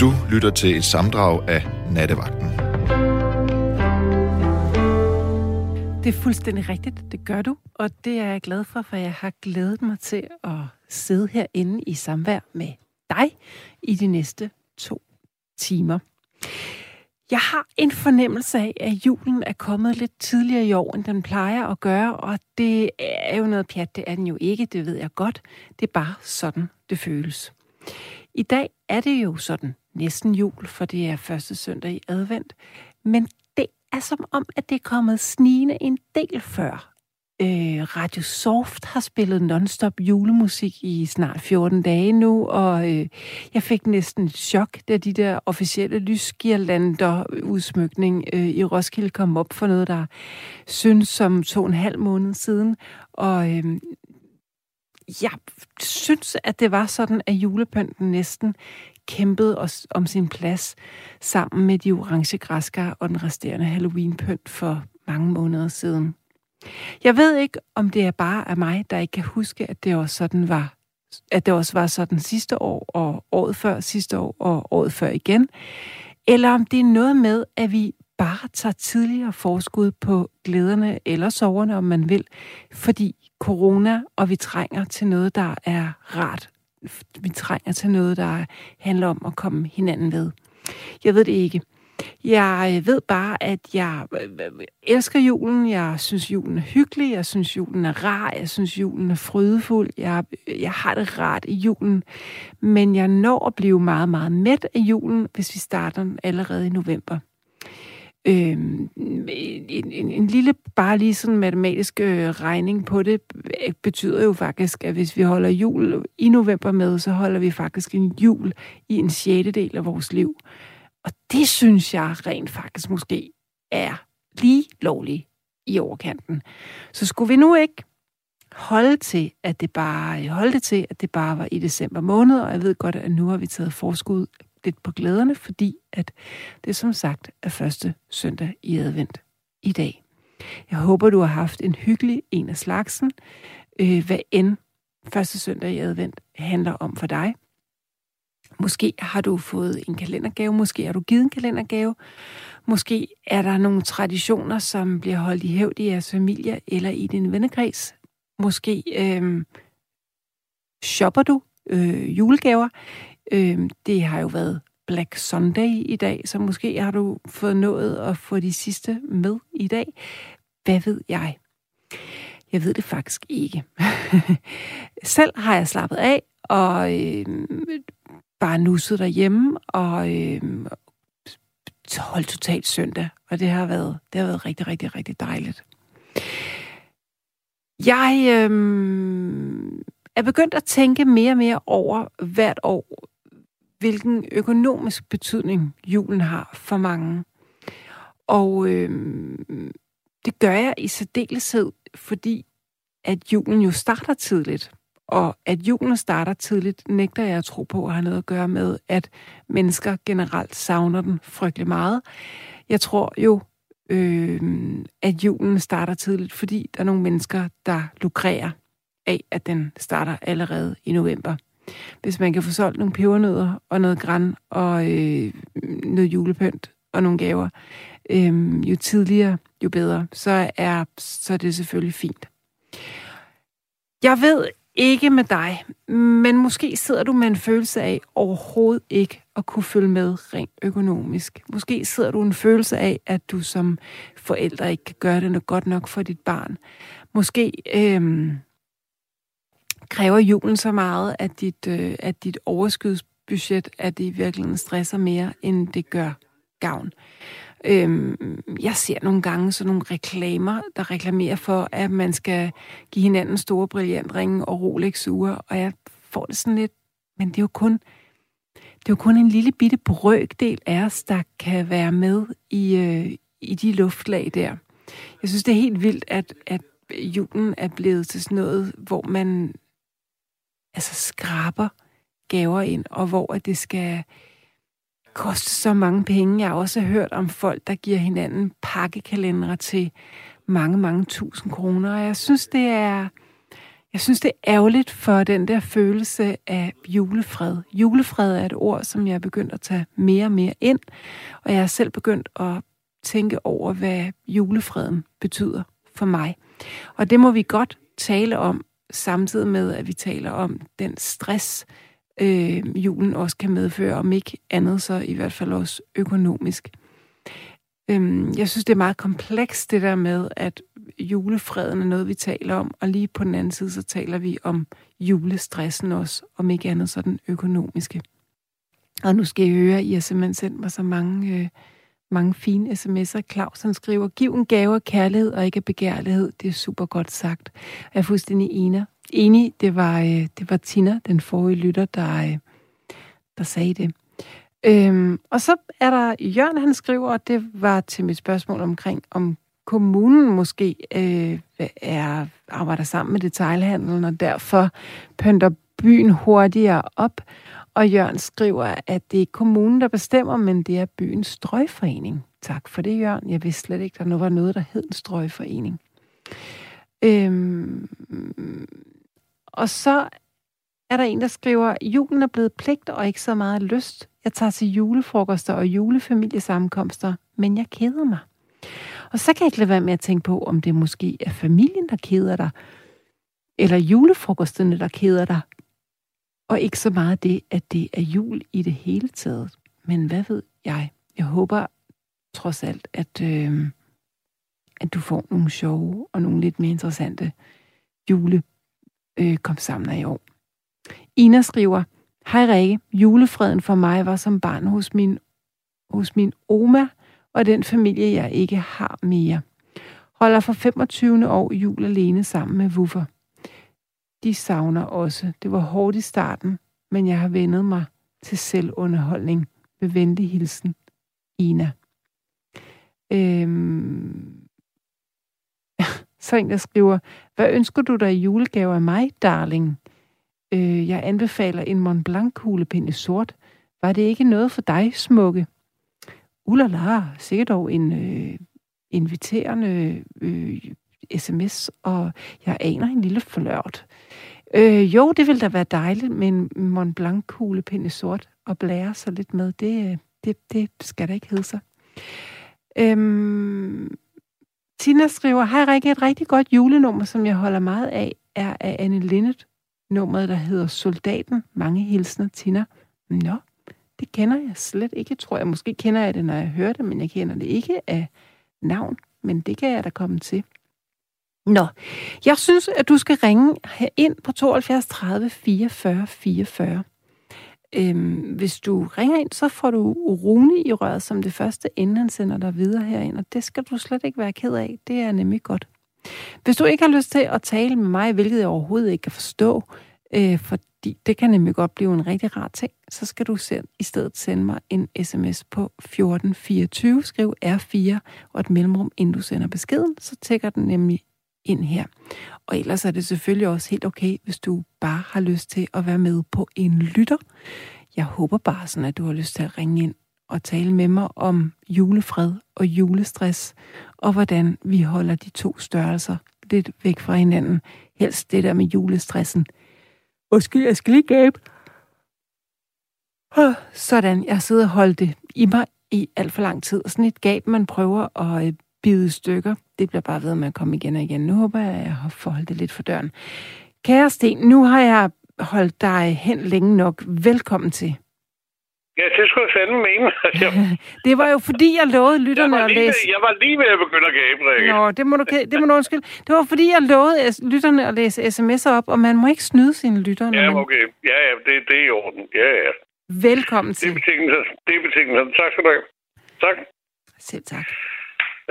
Du lytter til et samdrag af Nattevagten. Det er fuldstændig rigtigt, det gør du, og det er jeg glad for, for jeg har glædet mig til at sidde herinde i samvær med dig i de næste to timer. Jeg har en fornemmelse af, at julen er kommet lidt tidligere i år, end den plejer at gøre, og det er jo noget pjat, det er den jo ikke, det ved jeg godt. Det er bare sådan, det føles. I dag er det jo sådan næsten jul, for det er første søndag i advent, men det er som om, at det er kommet snigende en del før. Øh, Radio Soft har spillet nonstop julemusik i snart 14 dage nu, og øh, jeg fik næsten et chok, da de der officielle lysgirlander udsmykning øh, i Roskilde kom op for noget, der synes som to og en halv måned siden. Og øh, jeg synes, at det var sådan, at julepynten næsten kæmpede os om sin plads sammen med de orange græskar og den resterende Halloween-pynt for mange måneder siden. Jeg ved ikke, om det er bare af mig, der ikke kan huske, at det også sådan var at det også var sådan sidste år, og året før sidste år, og året før igen, eller om det er noget med, at vi bare tager tidligere forskud på glæderne eller soverne, om man vil, fordi corona, og vi trænger til noget, der er rart. Vi trænger til noget, der handler om at komme hinanden ved. Jeg ved det ikke. Jeg øh, ved bare, at jeg øh, øh, elsker julen. Jeg synes, julen er hyggelig. Jeg synes, julen er rar. Jeg synes, julen er frydefuld. Jeg, jeg har det rart i julen. Men jeg når at blive meget, meget mæt af julen, hvis vi starter allerede i november. Øhm, en, en, en lille, bare lige sådan matematisk øh, regning på det, øh, betyder jo faktisk, at hvis vi holder jul i november med, så holder vi faktisk en jul i en sjettedel af vores liv. Og det synes jeg rent faktisk måske er lige lovligt i overkanten. Så skulle vi nu ikke holde til, at det bare øh, holde det til, at det bare var i december måned, og jeg ved godt, at nu har vi taget forskud lidt på glæderne, fordi at det som sagt er første søndag i advent i dag. Jeg håber, du har haft en hyggelig en af slagsen, øh, hvad end første søndag i advent handler om for dig. Måske har du fået en kalendergave, måske har du givet en kalendergave, måske er der nogle traditioner, som bliver holdt i hævd i jeres familie eller i din vennekreds. Måske øh, shopper du øh, julegaver. Øh, det har jo været Black Sunday i dag, så måske har du fået nået at få de sidste med i dag. Hvad ved jeg? Jeg ved det faktisk ikke. Selv har jeg slappet af og øh, bare nusset derhjemme og øh, holdt totalt søndag. Og det har været, det har været rigtig, rigtig, rigtig dejligt. Jeg øh, er begyndt at tænke mere og mere over hvert år, hvilken økonomisk betydning julen har for mange. Og øh, det gør jeg i særdeleshed, fordi at julen jo starter tidligt. Og at julen starter tidligt, nægter jeg at tro på at noget at gøre med, at mennesker generelt savner den frygtelig meget. Jeg tror jo, øh, at julen starter tidligt, fordi der er nogle mennesker, der lukrerer af, at den starter allerede i november. Hvis man kan få solgt nogle pebernødder og noget græn og øh, noget julepynt og nogle gaver, øh, jo tidligere, jo bedre, så er, så er det selvfølgelig fint. Jeg ved ikke med dig, men måske sidder du med en følelse af overhovedet ikke at kunne følge med rent økonomisk. Måske sidder du en følelse af, at du som forældre ikke kan gøre det godt nok for dit barn. Måske øh, kræver julen så meget, at dit, øh, at dit overskudsbudget, at det i virkeligheden stresser mere, end det gør gavn. Øhm, jeg ser nogle gange sådan nogle reklamer, der reklamerer for, at man skal give hinanden store brillantringe og Rolex-ure, og jeg får det sådan lidt, men det er jo kun, det er jo kun en lille bitte brøkdel af os, der kan være med i, øh, i de luftlag der. Jeg synes, det er helt vildt, at, at julen er blevet til sådan noget, hvor man altså skraber gaver ind, og hvor at det skal koste så mange penge. Jeg har også hørt om folk, der giver hinanden pakkekalendere til mange, mange tusind kroner. Og jeg synes, det er, Jeg synes, det er ærgerligt for den der følelse af julefred. Julefred er et ord, som jeg er begyndt at tage mere og mere ind, og jeg er selv begyndt at tænke over, hvad julefreden betyder for mig. Og det må vi godt tale om, samtidig med, at vi taler om den stress, øh, julen også kan medføre, om ikke andet så i hvert fald også økonomisk. Øhm, jeg synes, det er meget komplekst, det der med, at julefreden er noget, vi taler om, og lige på den anden side, så taler vi om julestressen også, om ikke andet så den økonomiske. Og nu skal I høre, at I har simpelthen sendt mig så mange, øh, mange fine sms'er. Claus han skriver, giv en gave af kærlighed og ikke af begærlighed. Det er super godt sagt. Jeg er fuldstændig enig. enig. Det var, øh, det var Tina, den forrige lytter, der, øh, der sagde det. Øhm, og så er der Jørgen, han skriver, og det var til mit spørgsmål omkring, om kommunen måske øh, er, arbejder sammen med detailhandlen, og derfor pynter byen hurtigere op. Og Jørgen skriver, at det er ikke kommunen, der bestemmer, men det er byens strøgforening. Tak for det, Jørgen. Jeg vidste slet ikke, der nu var noget, der hed en strøgforening. Øhm, og så er der en, der skriver, julen er blevet pligt og ikke så meget lyst. Jeg tager til julefrokoster og julefamiliesammenkomster, men jeg keder mig. Og så kan jeg ikke lade være med at tænke på, om det måske er familien, der keder dig, eller julefrokosterne, der keder dig, og ikke så meget det, at det er jul i det hele taget. Men hvad ved jeg? Jeg håber trods alt, at, øh, at du får nogle sjove og nogle lidt mere interessante jule øh, kom sammen i år. Ina skriver, Hej Rikke, julefreden for mig var som barn hos min, hos min oma og den familie, jeg ikke har mere. Holder for 25. år jul alene sammen med Wuffer. De savner også. Det var hårdt i starten, men jeg har vendet mig til selvunderholdning. Med venlig hilsen, Ina. Øhm... Så en, der skriver, hvad ønsker du dig i julegave af mig, darling? Øh, jeg anbefaler en Mont Blanc kuglepind i sort. Var det ikke noget for dig, smukke? Ulala, sikkert dog en øh, inviterende øh, sms, og jeg aner en lille flørt. Øh, Øh, jo, det ville da være dejligt med en Mont Blanc kuglepind i sort og blære sig lidt med. Det, øh, det, det skal da ikke hedde sig. Øhm, Tina skriver, hej Rikke, et rigtig godt julenummer, som jeg holder meget af, er af Anne Linnet nummeret, der hedder Soldaten. Mange hilsner, Tina. Nå, det kender jeg slet ikke, tror jeg. Måske kender jeg det, når jeg hører det, men jeg kender det ikke af navn. Men det kan jeg da komme til. Nå, jeg synes, at du skal ringe ind på 72 30 44 44. Øhm, hvis du ringer ind, så får du Rune i røret som det første, inden han sender dig videre herind, og det skal du slet ikke være ked af. Det er nemlig godt. Hvis du ikke har lyst til at tale med mig, hvilket jeg overhovedet ikke kan forstå, øh, fordi det kan nemlig godt blive en rigtig rar ting, så skal du selv i stedet sende mig en sms på 1424, skriv R4 og et mellemrum, inden du sender beskeden, så tækker den nemlig ind her. Og ellers er det selvfølgelig også helt okay, hvis du bare har lyst til at være med på en lytter. Jeg håber bare sådan, at du har lyst til at ringe ind og tale med mig om julefred og julestress, og hvordan vi holder de to størrelser lidt væk fra hinanden. Helst det der med julestressen. Undskyld, jeg skal lige gabe. Sådan, jeg sidder og holdt det i mig i alt for lang tid. Sådan et gab, man prøver at øh, bide stykker. Det bliver bare ved med at komme igen og igen. Nu håber jeg, at jeg har forholdt det lidt for døren. Kære Sten, nu har jeg holdt dig hen længe nok. Velkommen til. Ja, det skulle jeg fandme mene. det var jo fordi, jeg lovede lytterne jeg at læse... Ved, jeg var lige ved at begynde at gabe, Rikke. Nå, det må, du, det må du undskylde. Det var fordi, jeg lovede lytterne at læse sms'er op, og man må ikke snyde sine lyttere. Ja, okay. Ja, ja, det, det er i orden. Ja, ja. Velkommen til. Det er betingelser. Det er betingelser. Tak skal du have. Tak. Selv tak.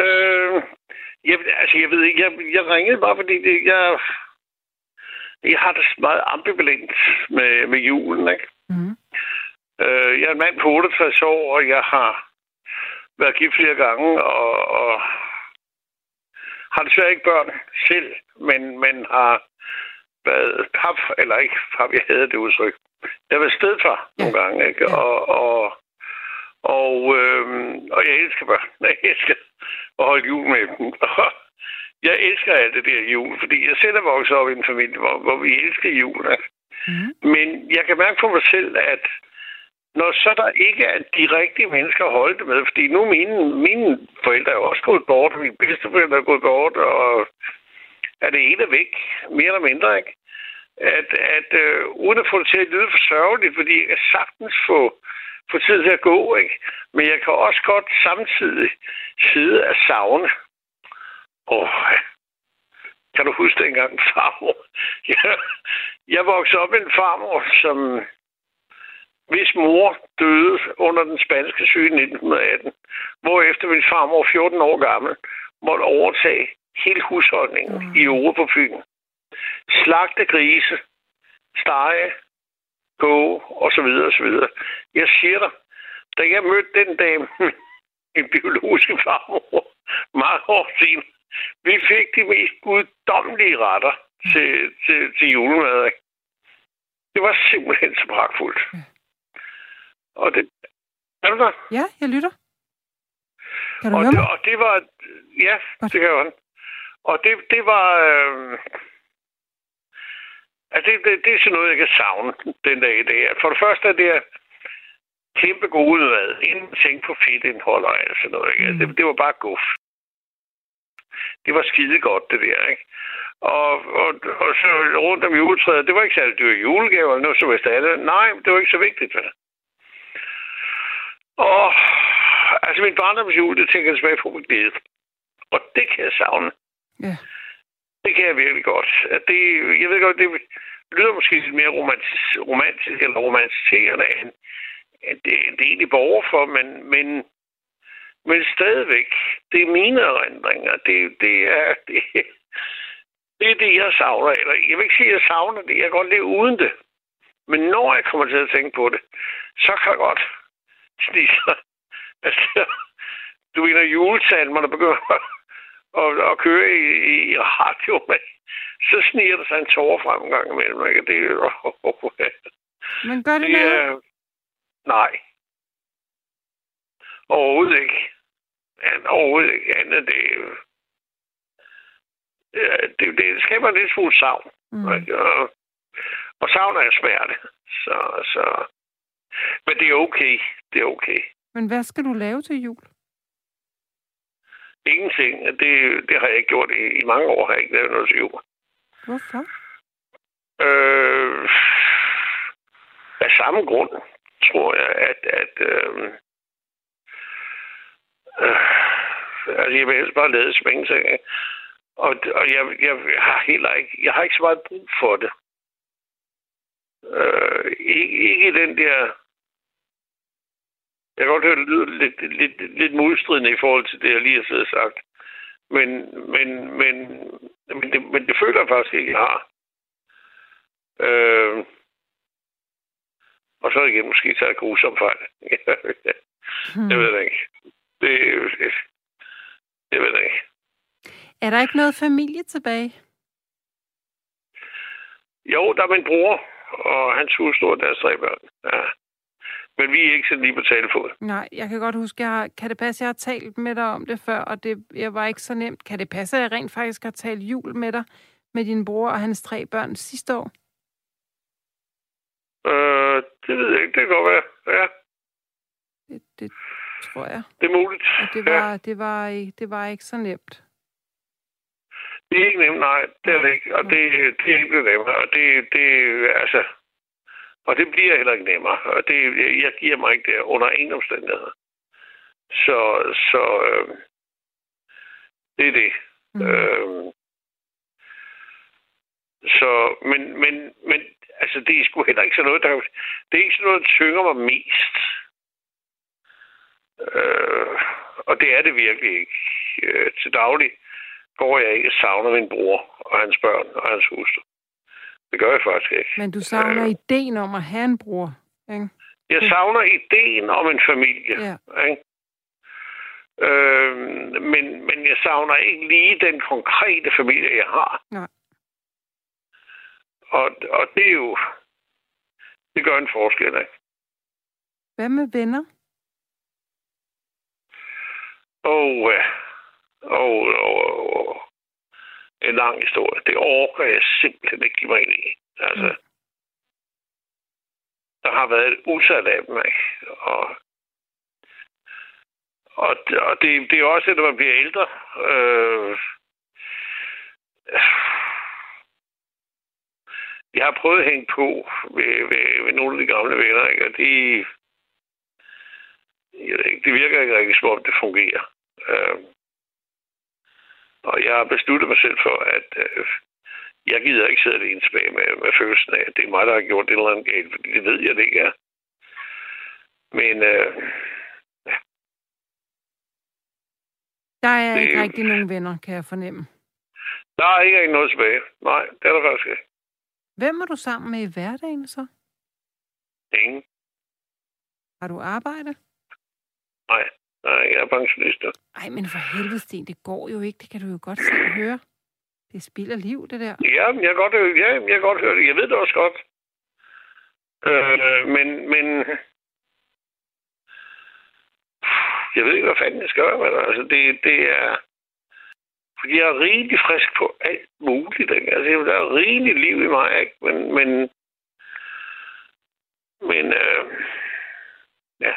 Øh, jeg, altså, jeg ved ikke, jeg, jeg ringede bare, fordi det, jeg, jeg har det meget ambivalent med, med julen, ikke? Mm. Øh, jeg er en mand på 68 år, og jeg har været gift flere gange, og, og har desværre ikke børn selv, men, men har været pap, eller ikke pap, jeg havde det udtryk. Jeg har været stedfar nogle gange, ikke? Og, og, og, øhm, og jeg elsker børn. Jeg elsker at holde jul med dem. jeg elsker alt det der jul, fordi jeg selv er vokset op i en familie, hvor, hvor vi elsker jul. Mm. Men jeg kan mærke på mig selv, at når så der ikke er de rigtige mennesker at holde det med, fordi nu mine, mine forældre er jo også gået bort, mine bedsteforældre er gået bort, og er det ene væk, mere eller mindre, ikke? At, at øh, uden at få det til at lyde for sørgeligt, fordi jeg kan sagtens få, få tid til at gå, ikke? Men jeg kan også godt samtidig sidde af savne. Åh, kan du huske dengang farmor? Jeg, jeg voksede op med en farmor, som hvis mor døde under den spanske syge i 1918, efter min farmor, 14 år gammel, måtte overtage hele husholdningen mm. i Ure på Fyn. Slagte grise, stege, gå og så videre og så videre. Jeg siger dig, da jeg mødte den dag min biologiske farmor meget hårdt siden, vi fik de mest guddommelige retter til, til, til julemad. Det var simpelthen så pragtfuldt. Og det... Er du der? Ja, jeg lytter. Kan du og høre det, mig? Og det var... Ja, Godt. det kan jeg Og det, det var... Øh... Altså, det, det, det er sådan noget, jeg kan savne den dag i dag. For det første er det kæmpe gode mad. Inden tænke på fedtindhold og alt sådan noget. Ikke? Altså. Det, det var bare guf. Det var skide godt, det der, ikke? Og, og, og så rundt om juletræet, det var ikke særlig dyre julegaver, eller noget som helst Nej, det var ikke så vigtigt, vel? Og altså min barndomsjul, det tænker jeg tilbage på med glæde. Og det kan jeg savne. Ja. Det kan jeg virkelig godt. At det, jeg ved godt, det lyder måske lidt mere romantisk, romantisk eller romantiserende, end, end det, det er egentlig borger for, men, men, men stadigvæk, det er mine erindringer. Det, det, er, det, det er det, jeg savner. Eller, jeg vil ikke sige, at jeg savner det. Jeg kan godt leve uden det. Men når jeg kommer til at tænke på det, så kan jeg godt sniger. Altså, du ved, når julesalmerne begynder at, at køre i, i radioen, så sniger der sig en tårer frem en gang imellem. Ikke? Det, oh, oh, oh. Men gør det, det noget? Nej. Overhovedet ikke. Ja, overhovedet ikke. Andet det, ja, det, det skaber en lidt smule savn. Mm. Og, og savn er smerte. Så, så men det er okay. Det er okay. Men hvad skal du lave til jul? Ingenting. Det, det har jeg ikke gjort i, i mange år. Har jeg ikke lavet noget til jul. Hvorfor? Øh, af samme grund, tror jeg, at, at øh, øh, altså jeg vil helst bare lade som ingenting. Og, og jeg, jeg, har heller ikke, jeg har ikke så meget brug for det. Øh, ikke, ikke den der jeg kan godt høre, det lyder lidt, lidt, lidt modstridende i forhold til det, jeg lige har siddet sagt. Men, men, men, men, det, men det føler jeg faktisk ikke, jeg har. Øh, og så igen måske taget grusom fejl. hmm. Jeg ved det ikke. Det, det, jeg ved det ikke. Er der ikke noget familie tilbage? Jo, der er min bror og hans hustru og deres tre børn. Ja. Men vi er ikke sådan lige på talefod. Nej, jeg kan godt huske, jeg har, kan det passe, jeg har talt med dig om det før, og det jeg var ikke så nemt. Kan det passe, at jeg rent faktisk har talt jul med dig, med din bror og hans tre børn sidste år? Øh, det ved jeg ikke. Det kan godt være, ja. Det, det tror jeg. Det er muligt. Og det var, ja. det, var, det var ikke så nemt. Det er ikke nemt, nej. Det er det ikke. Og det, det er ikke nemt. Og det, det, altså, og det bliver heller ikke nemmere. Og det, jeg giver mig ikke det under ingen omstændigheder. Så, så øh, det er det. Mm. Øh, så, men, men, men altså, det er sgu heller ikke sådan noget, der, det er ikke sådan noget, der tynger mig mest. Øh, og det er det virkelig ikke. Øh, til daglig går jeg ikke og savner min bror og hans børn og hans hustru. Det gør jeg faktisk ikke. Men du savner øh, ideen om at have en bror, ikke? Jeg savner ideen om en familie, ja. ikke? Øh, men, men jeg savner ikke lige den konkrete familie, jeg har. Nej. Og, og det er jo... Det gør en forskel, ikke? Hvad med venner? Og, og, og, og en lang historie. Det overgår jeg simpelthen ikke give mig ind i. Altså, mm. der har været et usat af dem, ikke? Og, og, og det, det er også, når man bliver ældre. Øh, jeg har prøvet at hænge på ved, ved, ved nogle af de gamle venner, ikke? og de, jeg ved ikke, det virker ikke rigtig, som om det fungerer. Øh, og jeg har besluttet mig selv for, at øh, jeg gider ikke sidde alene tilbage med, med følelsen af, at det er mig, der har gjort det eller andet galt, fordi det ved jeg, det ikke er. Men øh, ja. Der er det, ikke rigtig nogen venner, kan jeg fornemme. Der er ikke noget tilbage. Nej, det er der faktisk ikke. Hvem er du sammen med i hverdagen så? Ingen. Har du arbejde? Nej, nej, jeg er pensionist. Ej, men for helvede, Sten, det går jo ikke. Det kan du jo godt selv høre. Det spilder liv, det der. Ja, jeg godt, ja, jeg kan godt høre det. Jeg ved det også godt. Øh, men, men... Jeg ved ikke, hvad fanden jeg skal gøre med det. Altså, det, det er... Fordi jeg er rigtig frisk på alt muligt. Ikke? Altså, der er rigtig liv i mig, ikke? Men, men, men øh, ja.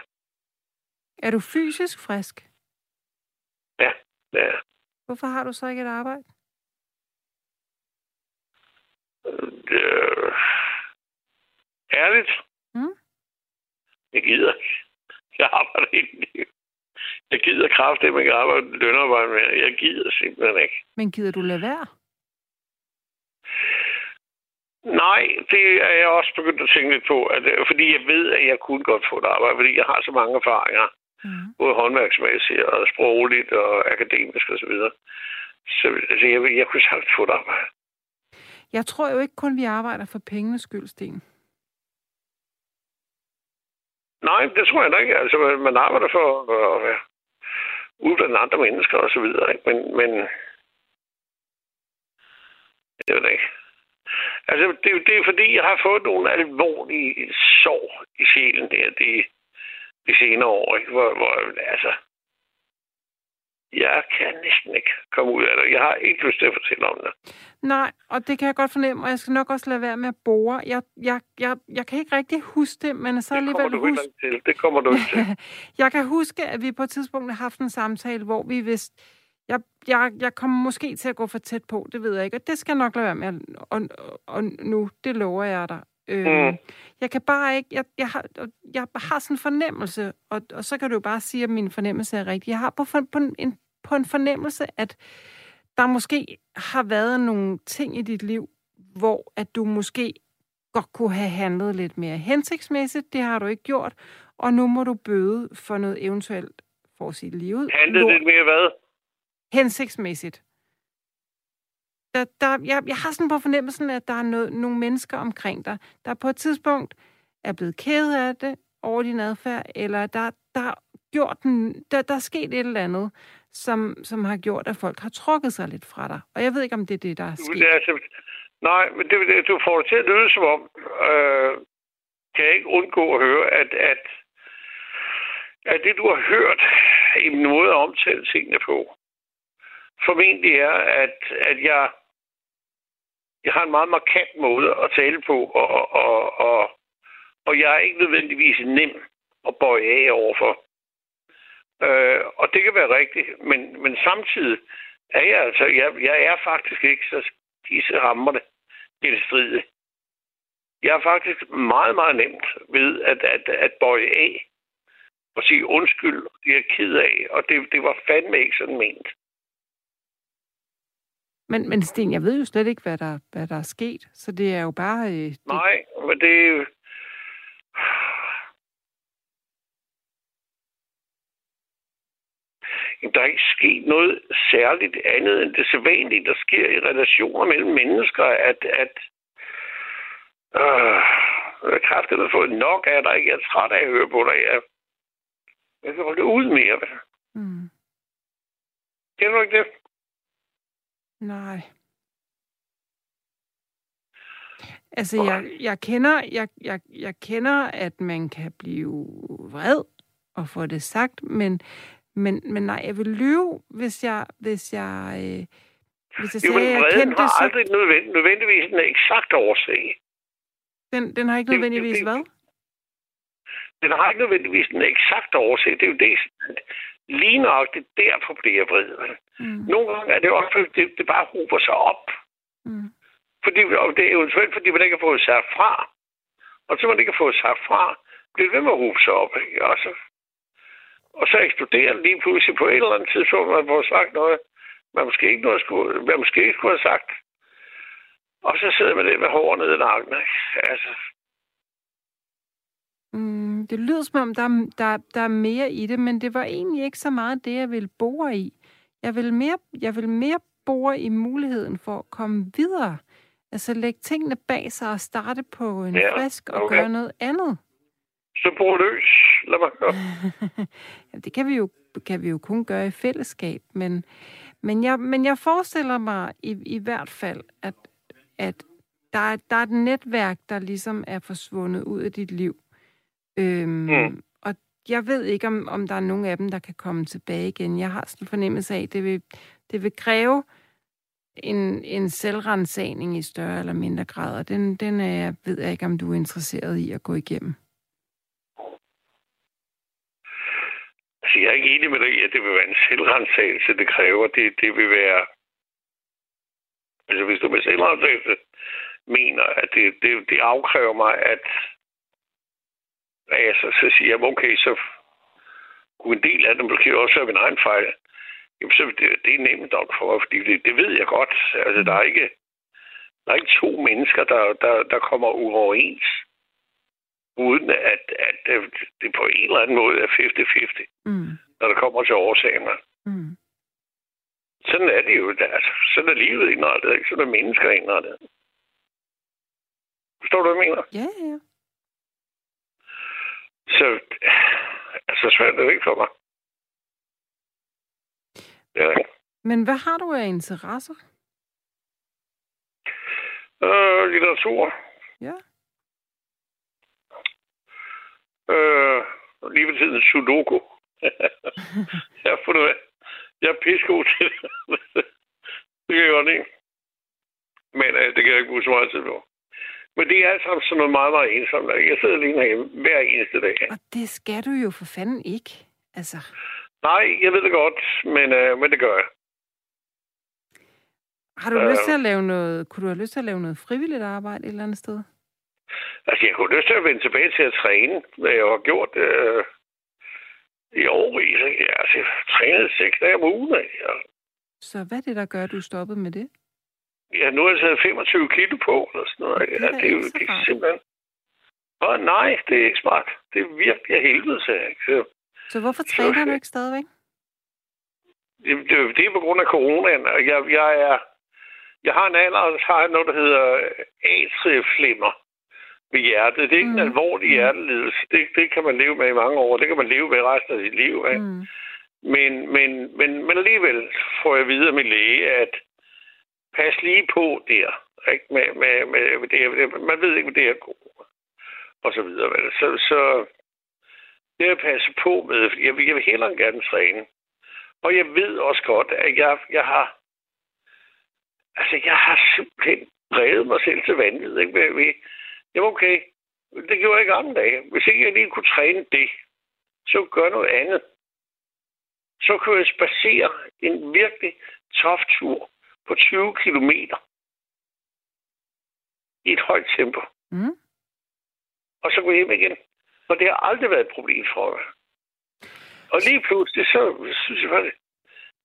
Er du fysisk frisk? Ja, er Hvorfor har du så ikke et arbejde? Øh, ærligt? Mm? Jeg gider ikke. Jeg arbejder ikke. Jeg gider kraft, det man kan arbejde lønarbejde med. Jeg gider simpelthen ikke. Men gider du lade være? Nej, det er jeg også begyndt at tænke lidt på. At, fordi jeg ved, at jeg kunne godt få et arbejde, fordi jeg har så mange erfaringer. Mm. Både håndværksmæssigt og sprogligt og akademisk osv. Så, videre. så altså, jeg, jeg kunne sagtens få et arbejde. Jeg tror jo ikke kun, vi arbejder for pengenes skyld, Sten. Nej, det tror jeg da ikke. Altså, man arbejder for at være ude blandt andre mennesker og så videre. Ikke? Men, men jeg ved det ikke. Altså, det, det er fordi, jeg har fået nogle alvorlige sår i sjælen der de, de senere år, ikke? Hvor, hvor, altså, jeg kan næsten ikke komme ud af det. Jeg har ikke lyst til at fortælle om det. Nej, og det kan jeg godt fornemme, og jeg skal nok også lade være med at bore. Jeg, jeg, jeg, jeg kan ikke rigtig huske det, men så alligevel det huske... til. Det kommer du ikke til. jeg kan huske, at vi på et tidspunkt har haft en samtale, hvor vi vidste, jeg, jeg, jeg kommer måske til at gå for tæt på, det ved jeg ikke, og det skal jeg nok lade være med, og, og, og nu, det lover jeg dig. Øhm, mm. Jeg kan bare ikke, jeg, jeg, har, jeg har sådan en fornemmelse, og, og så kan du jo bare sige, at min fornemmelse er rigtig. Jeg har på, på, en, på en fornemmelse, at der måske har været nogle ting i dit liv, hvor at du måske godt kunne have handlet lidt mere hensigtsmæssigt. Det har du ikke gjort, og nu må du bøde for noget eventuelt, for sige livet. Handlet lidt mere hvad? Hensigtsmæssigt. Der, der, jeg, jeg har sådan på fornemmelsen, at der er noget, nogle mennesker omkring dig, der på et tidspunkt er blevet ked af det over din adfærd, eller der, der, gjort den, der, der er sket et eller andet, som, som har gjort, at folk har trukket sig lidt fra dig. Og jeg ved ikke, om det er det, der er sket. Det er altså, nej, men det, det, du får det til at lyde som om, øh, kan jeg ikke undgå at høre, at, at, at det, du har hørt i min måde at omtale tingene på, formentlig er, at, at jeg, jeg har en meget markant måde at tale på, og, og, og, og jeg er ikke nødvendigvis nem at bøje af overfor. Øh, og det kan være rigtigt, men, men samtidig er jeg altså, jeg, jeg er faktisk ikke så disse hammerne genstridige. Jeg er faktisk meget, meget nemt ved at, at, at bøje af og sige undskyld, det er ked af, og det, det var fandme ikke sådan ment. Men, men Sten, jeg ved jo slet ikke, hvad der, hvad der er sket, så det er jo bare... Øh, det... Nej, men det, der er ikke sket noget særligt andet end det sædvanlige, der sker i relationer mellem mennesker, at, at øh, jeg kraftigt har fået nok af dig. Jeg er træt af at høre på dig. Jeg, jeg kan holde ud mere. Mm. Kender du ikke det? Nej. Altså, jeg, jeg, kender, jeg, jeg, jeg kender, at man kan blive vred og få det sagt, men men, men nej, jeg vil lyve, hvis jeg, hvis jeg, øh, Hvis jeg sagde, jo, vreden har så... aldrig nødvend, nødvendigvis en eksakt årsag. Den, den har ikke nødvendigvis det, det, hvad? Den har ikke nødvendigvis en eksakt årsag. Det er jo det, lige nok det derfor bliver vred. Mm. Nogle gange er det også, fordi det, det bare hober sig op. Mm. Fordi, og det er eventuelt, fordi man ikke har fået sig fra. Og så man ikke har fået sig fra, bliver det ved med at hobe sig op. Ikke? Og, så, og så eksploderer det lige pludselig på et eller andet tidspunkt, man får sagt noget, man måske ikke, noget skulle, man måske ikke skulle have sagt. Og så sidder man der med håret nede i nakken. Ikke? Altså, Mm, det lyder som om, der, der, der er mere i det, men det var egentlig ikke så meget det, jeg ville bore i. Jeg vil mere, jeg vil mere bore i muligheden for at komme videre. Altså lægge tingene bag sig og starte på en ja, frisk og okay. gøre noget andet. Så bor løs. Lad mig ja, det kan vi, jo, kan vi jo kun gøre i fællesskab, men, men, jeg, men jeg forestiller mig i, i hvert fald, at, at der, er, der er et netværk, der ligesom er forsvundet ud af dit liv. Øhm, mm. Og jeg ved ikke, om, om der er nogen af dem, der kan komme tilbage igen. Jeg har sådan en fornemmelse af, at det vil, det vil kræve en, en selvrensagning i større eller mindre grad, og den, den er, jeg ved jeg ikke, om du er interesseret i at gå igennem. Altså, jeg er ikke enig med dig i, at det vil være en selvrensagelse, det kræver. Det, det vil være... Altså, hvis du med selvrensagelse mener, at det, det, det afkræver mig, at altså, så siger jeg, okay, så kunne en del af dem måske også have en egen fejl. Jamen, så det, det er nemt nok for mig, fordi det, det ved jeg godt. Altså, der er ikke, der er ikke to mennesker, der, der, der kommer uoverens, uden at, at det på en eller anden måde er 50-50, mm. når der kommer til årsagerne. Mm. Sådan er det jo. Altså, sådan er livet indrettet, ikke? Sådan er mennesker indrettet. Forstår du, hvad jeg mener? Ja, ja, ja. Så altså, svært er det ikke for mig. Ja. Men hvad har du af interesser? Øh, litteratur. Ja. Øh, lige ved tiden Sudoku. jeg har fundet af. Jeg er pissegod til det. det kan jeg godt lide. Men øh, det kan jeg ikke bruge så meget tid på. Men det er alt sammen sådan noget meget, meget ensomt. Jeg sidder lige herhjemme hver eneste dag. Og det skal du jo for fanden ikke. Altså. Nej, jeg ved det godt, men, øh, men det gør jeg. Har du øh, lyst til at lave noget, kunne du have lyst til at lave noget frivilligt arbejde et eller andet sted? Altså, jeg kunne lyst til at vende tilbage til at træne, hvad jeg har gjort øh, i årvis. Altså, jeg trænet seks dage om ugen. Ja. Så hvad er det, der gør, at du stoppede med det? Ja, nu har jeg taget 25 kilo på, eller sådan noget. Det er, ja, det er jo det er simpelthen... Åh, nej, det er ikke smart. Det er virkelig af helvede, sagde jeg. Så, så hvorfor træner så, du ikke stadigvæk? Det, det, det er på grund af coronaen. Jeg, jeg, er, jeg har en alder, og så har jeg noget, der hedder atrieflimmer ved hjertet. Det er ikke mm. en alvorlig mm. hjertelidelse. Det, det kan man leve med i mange år. Det kan man leve med resten af sit liv. Ikke? Mm. Men, men, men, men alligevel får jeg videre min læge, at pas lige på der. Ikke? Med, med, med, med det, man ved ikke, hvad det er god. Og så videre. Vel? Så, så det at passe på med, jeg vil, jeg vil hellere gerne træne. Og jeg ved også godt, at jeg, jeg har altså, jeg har simpelthen drevet mig selv til vanvid. Ikke? Jamen okay, det gjorde jeg ikke andre dage. Hvis ikke jeg lige kunne træne det, så gør noget andet. Så kunne jeg spacere en virkelig tof tur på 20 kilometer i et højt tempo. Mm. Og så gå hjem igen. Og det har aldrig været et problem for mig. Og lige pludselig, så synes jeg faktisk,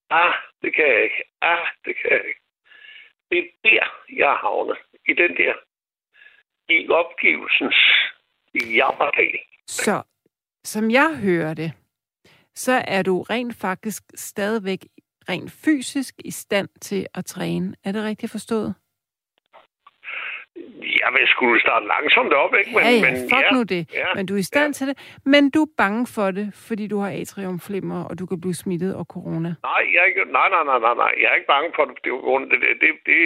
ah, det kan jeg ikke. Ah, det kan jeg ikke. Det er der, jeg har havnet. I den der, i opgivelsens jammerdal. Så, som jeg hører det, så er du rent faktisk stadigvæk rent fysisk i stand til at træne. Er det rigtigt forstået? Jeg vil skulle starte langsomt op, ikke? Men, ja, ja, men, fuck ja, nu det. Ja, men du er i stand ja. til det. Men du er bange for det, fordi du har atriumflimmer, og du kan blive smittet af corona. Nej, jeg er ikke, nej, nej, nej, nej, nej. Jeg er ikke bange for det. Det, det, det, det, det,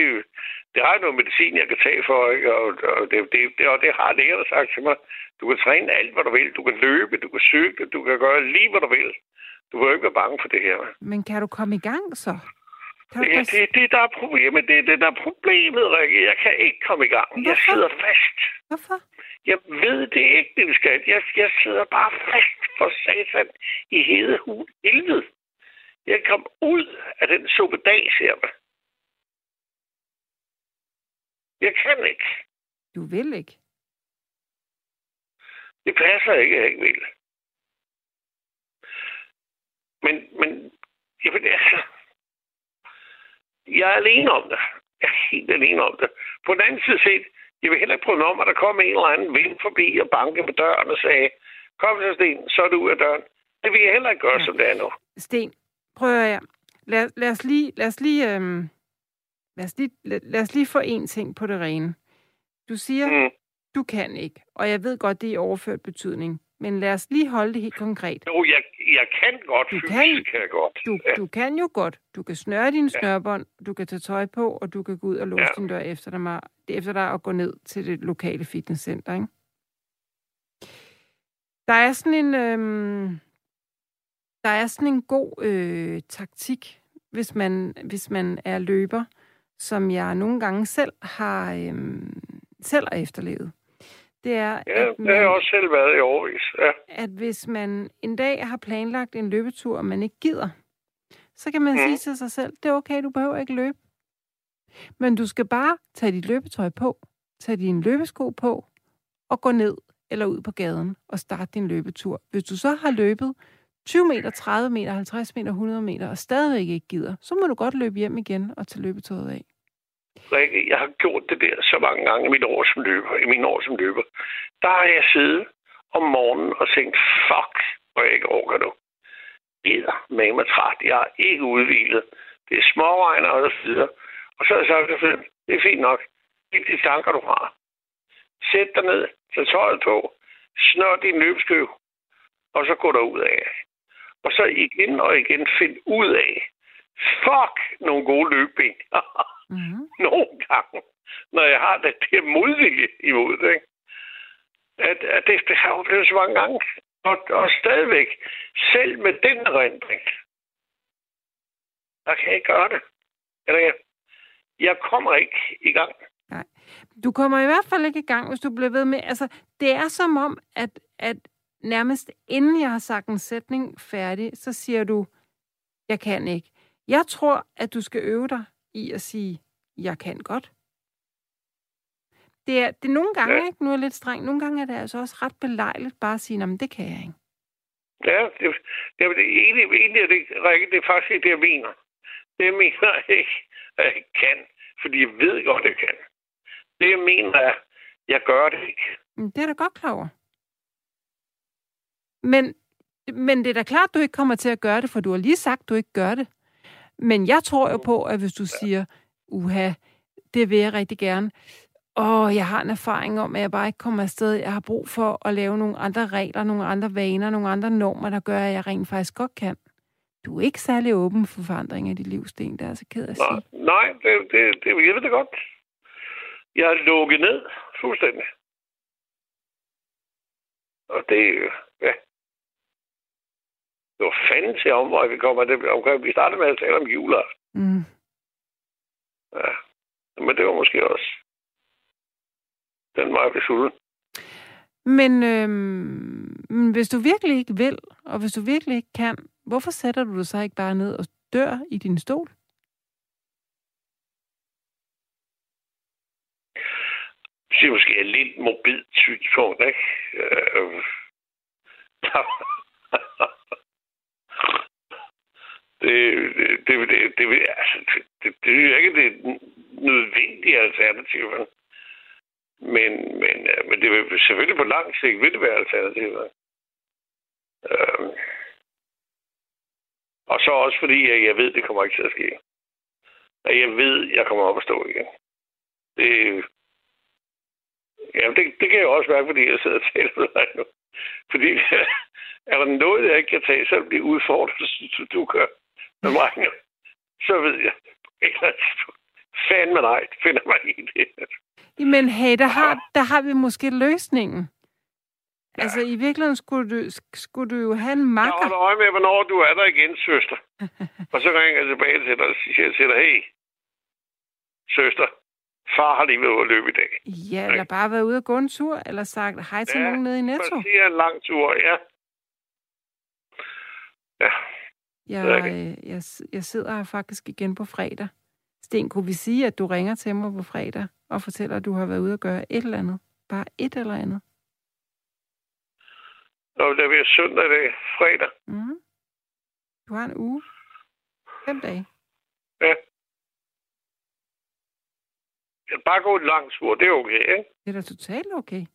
det har noget medicin, jeg kan tage for, ikke? Og, og, det, det, det, og det har lægerne sagt til mig. Du kan træne alt, hvad du vil. Du kan løbe, du kan cykle, du kan gøre lige, hvad du vil. Du vil ikke være bange for det her. Men kan du komme i gang så? Kan Ja, det er det, der er problemet. Det er det, der er problemet, Rikke. Jeg kan ikke komme i gang. Jeg Hvorfor? sidder fast. Hvorfor? Jeg ved det ikke, det skat. Jeg, jeg sidder bare fast for satan i hede hul helvede. Jeg kom ud af den suppedags her. Jeg kan ikke. Du vil ikke. Det passer ikke, jeg ikke vil. Men, men jeg, ved, altså, jeg er alene om det. Jeg er helt alene om det. På den anden side set, jeg vil heller ikke prøve om, at der kom en eller anden vind forbi og banke på døren og sagde, kom så Sten, så er du ud af døren. Det vil jeg heller ikke gøre, ja. som det er nu. Sten, prøv at høre. Lad, lad os lige, lad os lige, øhm, lad os lige, lad, lad os lige få en ting på det rene. Du siger. Mm. du kan ikke, og jeg ved godt, det er i overført betydning. Men lad os lige holde det helt konkret. Jo, jeg, jeg kan godt. Du kan- kan jeg godt. Du, Ja. du kan jo godt. Du kan snøre dine snørbånd, du kan tage tøj på, og du kan gå ud og låse Ja. din dør efter dig, efter dig og gå ned til det lokale fitnesscenter, ikke? Der er sådan en, øhm, der er sådan en god øh, taktik, hvis man, hvis man er løber, som jeg nogle gange selv har, øhm, selv har efterlevet. Det er, Ja, at det har man, jeg også selv været i overvis. Ja. at hvis man en dag har planlagt en løbetur, og man ikke gider, så kan man Mm. sige til sig selv, det er okay, du behøver ikke løbe. Men du skal bare tage dit løbetøj på, tage dine løbesko på, og gå ned eller ud på gaden og starte din løbetur. Hvis du så har løbet 20 meter, 30 meter, 50 meter, 100 meter, og stadigvæk ikke gider, så må du godt løbe hjem igen og tage løbetøjet af. Rikke, jeg har gjort det der så mange gange i mine år som løber. I mine år som løber. Der har jeg siddet om morgenen og tænkt, fuck, hvor jeg ikke orker nu. Gider med mig træt. Jeg er ikke udvilet. Det er småregner og så videre. Og så har jeg sagt til det er fint nok. Det er de tanker, du har. Sæt dig ned, tag tøjet på, snør din løbskøv, og så gå derud af. Og så igen og igen find ud af, fuck, nogle gode løbben. Mm-hmm. nogle gange, når jeg har det der modvilje imod det. Ikke? At, at det, det har jeg oplevet så mange gange. Og, og stadigvæk, selv med den erindring, der kan jeg ikke gøre det. Eller jeg, jeg kommer ikke i gang. Du kommer i hvert fald ikke i gang, hvis du bliver ved med... Altså, det er som om, at, at nærmest inden jeg har sagt en sætning færdig, så siger du, jeg kan ikke. Jeg tror, at du skal øve dig i at sige, jeg kan godt. Det er, det er nogle gange, Ja. ikke? Nu er jeg lidt streng. Nogle gange er det altså også ret belejligt bare at sige, "Nå, men det kan jeg ikke. Ja, det, det, det, egentlig, egentlig er det, Rikke, det er faktisk ikke det, jeg mener. Det jeg mener jeg ikke, at jeg kan, fordi jeg ved godt, at jeg kan. Det jeg mener er, at jeg gør det ikke. Det er da godt klar over. Men, men det er da klart, at du ikke kommer til at gøre det, for du har lige sagt, at du ikke gør det. Men jeg tror jo på, at hvis du siger, uha, det vil jeg rigtig gerne. Og jeg har en erfaring om, at jeg bare ikke kommer afsted. Jeg har brug for at lave nogle andre regler, nogle andre vaner, nogle andre normer, der gør, at jeg rent faktisk godt kan. Du er ikke særlig åben for forandring af dit liv, Sten. Det er altså ked af at Nej, sige. nej det, det, det, jeg ved det godt. Jeg er lukket ned fuldstændig. Og det, ja. Var fanden til om, hvor vi kommer. Det, omkring, vi startede med at tale om juleaften. Mm. Ja. Men det var måske også den vej, vi skulle. Men, øhm, hvis du virkelig ikke vil, og hvis du virkelig ikke kan, hvorfor sætter du dig så ikke bare ned og dør i din stol? Det er måske et lidt morbid synspunkt, ikke? Øh, det, det, det, det, det, altså, det, det, det er ikke det nødvendige alternativ. Men, men, øh, men det vil selvfølgelig på lang sigt vil det være alternativet. Øhm. og så også fordi, at jeg ved, det kommer ikke til at ske. At jeg ved, jeg kommer op og stå igen. Det, Ja, det, det kan jeg også mærke, fordi jeg sidder og taler med dig nu. Fordi er der noget, jeg ikke kan tage, så bliver udfordret, som du gør med mig. Så ved jeg, eller fandme nej, finder mig i det. Men hey, der har, der har vi måske løsningen. Ja. Altså, i virkeligheden skulle du, skulle du jo have en makker. Jeg holder øje med, hvornår du er der igen, søster. og så ringer jeg tilbage til dig og siger til dig, hey, søster, far har lige været ude at løbe i dag. Ja, eller bare været ude at gå en tur, eller sagt hej til ja, nogen nede i Netto. Ja, en lang tur, ja. Ja. Jeg, jeg, jeg sidder her faktisk igen på fredag. Sten, kunne vi sige, at du ringer til mig på fredag og fortæller, at du har været ude og gøre et eller andet? Bare et eller andet? Nå, det er søndag dag, fredag. Mm. Du har en uge. Fem dage. Ja. Jeg bare gå en lang tur, det er okay, ikke? Det er da totalt okay.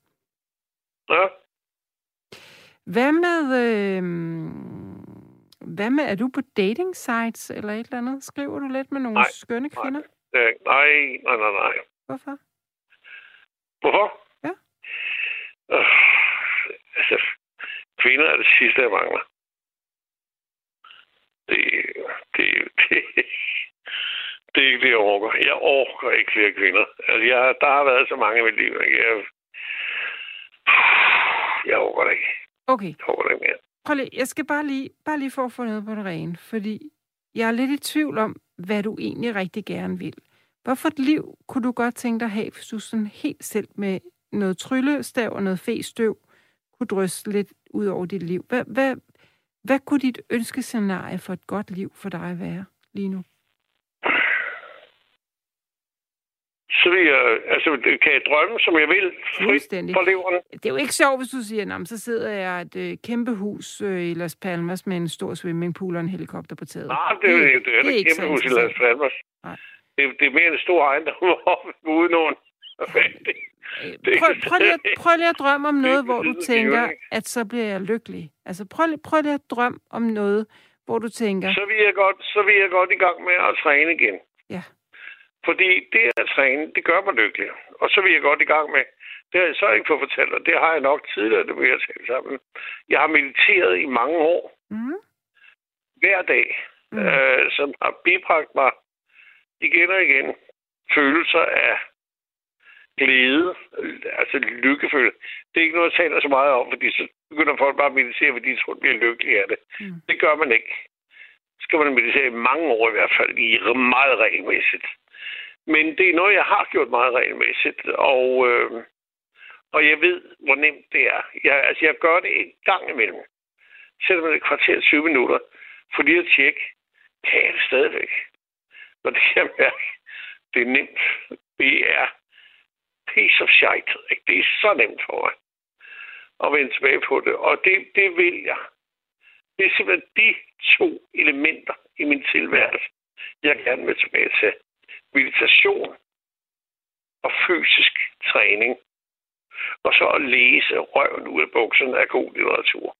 Ja. Hvad med, øh, hvad med, er du på dating sites eller et eller andet? Skriver du lidt med nogle nej, skønne kvinder? Nej, nej, nej, nej, nej. Hvorfor? Hvorfor? Ja. Øh, altså, kvinder er det sidste, jeg mangler. Det, det, det, det er ikke det, jeg orker. Jeg orker ikke flere kvinder. Altså, jeg, der har været så mange i mit liv. Jeg, jeg orker det ikke. Okay. Jeg orker det ikke mere. Prøv lige, jeg skal bare lige, bare lige for at få noget på det rene, fordi jeg er lidt i tvivl om, hvad du egentlig rigtig gerne vil. Hvorfor et liv kunne du godt tænke dig at have, hvis du sådan helt selv med noget tryllestav og noget festøv kunne drysse lidt ud over dit liv? Hvad, hvad, hvad kunne dit ønskescenarie for et godt liv for dig være lige nu? Så vil jeg, altså, kan jeg drømme, som jeg vil, frit for leveren. Det er jo ikke sjovt, hvis du siger, at så sidder jeg et øh, kæmpe hus øh, i Las Palmas med en stor swimmingpool og en helikopter på taget. Nej, det, det, det, det er, det er et kæmpe hus i Las Palmas. Nej. Det, det er mere en stor ejendom uden nogen. Det, prøv, prøv, lige at, prøv lige at drømme om noget, hvor du tænker, at så bliver jeg lykkelig. Altså prøv, prøv lige at drømme om noget, hvor du tænker... Så vil jeg godt, så vil jeg godt i gang med at træne igen. Fordi det at træne, det gør mig lykkelig. Og så vil jeg godt i gang med, det har jeg så ikke fået fortalt, og det har jeg nok tidligere, det vil jeg tale sammen. Jeg har mediteret i mange år. Mm. Hver dag. Mm. Øh, som har bibragt mig igen og igen følelser af glæde, altså lykkefølelse. Det er ikke noget, jeg taler så meget om, fordi så begynder folk bare at meditere, fordi de tror, de bliver lykkelige af det. Mm. Det gør man ikke. Så skal man meditere i mange år i hvert fald, i meget regelmæssigt. Men det er noget, jeg har gjort meget regelmæssigt, og, øh, og jeg ved, hvor nemt det er. Jeg, altså, jeg gør det en gang imellem. Selvom det et kvarter 20 minutter, for lige at tjekke, kan jeg det stadigvæk? Og det kan jeg mærke, det er nemt. Det er piece of shit. Ikke? Det er så nemt for mig at vende tilbage på det. Og det, det vil jeg. Det er simpelthen de to elementer i min tilværelse, jeg gerne vil tilbage til meditation og fysisk træning. Og så at læse røven ud af bukserne af god litteratur.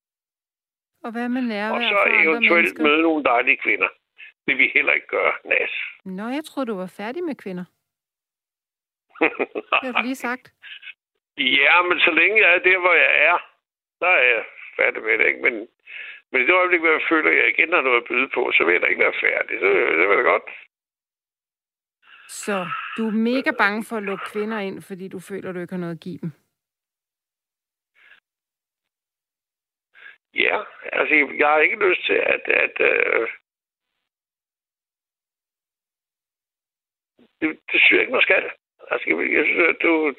Og hvad med nærvær Og så eventuelt møde nogle dejlige kvinder. Det vi heller ikke gøre, Nas. Nå, jeg troede, du var færdig med kvinder. det har du lige sagt. Ja, men så længe jeg er der, hvor jeg er, der er jeg færdig med det, ikke? Men, men i det øjeblik, hvor jeg føler, at jeg igen har noget at byde på, så vil jeg da ikke være færdig. Så det vil jeg godt. Så du er mega bange for at lukke kvinder ind, fordi du føler, du ikke har noget at give dem? Ja, altså jeg har ikke lyst til, at, at uh... det, det synes jeg ikke, man skal. Altså, jeg synes, at du...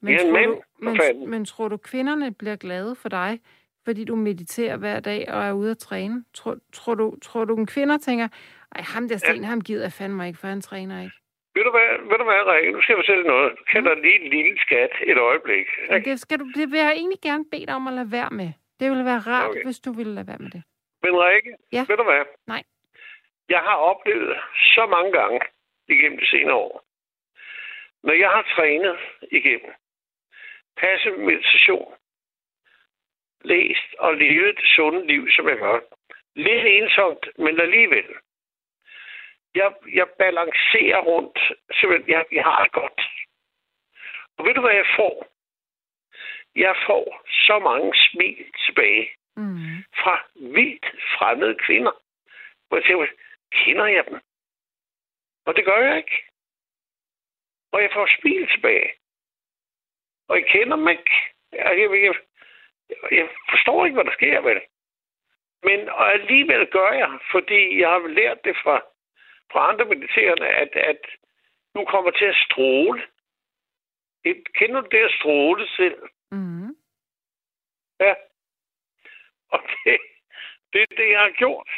Men, ja, tror mand, du, men, men tror du, kvinderne bliver glade for dig, fordi du mediterer hver dag og er ude at træne? Tror, tror, du, tror du, en kvinder tænker, ej, ham der Sten, ja. ham gider jeg fandme ikke, for han træner ikke. Ved du hvad, ved du hvad Rikke? Nu skal jeg fortælle noget. Kan mm. der lige en lille skat et øjeblik? Ja, det, skal du, det vil jeg egentlig gerne bede dig om at lade være med. Det ville være rart, okay. hvis du ville lade være med det. Men Rikke, ja. ved du hvad? Nej. Jeg har oplevet så mange gange igennem de senere år, når jeg har trænet igennem passiv meditation, læst og levet det sunde liv, som jeg gør. Lidt ensomt, men alligevel jeg, jeg balancerer rundt. Simpelthen, jeg, jeg har det godt. Og ved du, hvad jeg får? Jeg får så mange smil tilbage mm. fra vildt fremmede kvinder. Hvor jeg tænker, kender jeg dem? Og det gør jeg ikke. Og jeg får smil tilbage. Og jeg kender dem ikke. Jeg, jeg, jeg, jeg forstår ikke, hvad der sker det. Men og alligevel gør jeg, fordi jeg har lært det fra, fra andre mediterende, at, at du kommer til at stråle. Kender du det at stråle selv? Mm. Ja. Og det, det er det, jeg har gjort.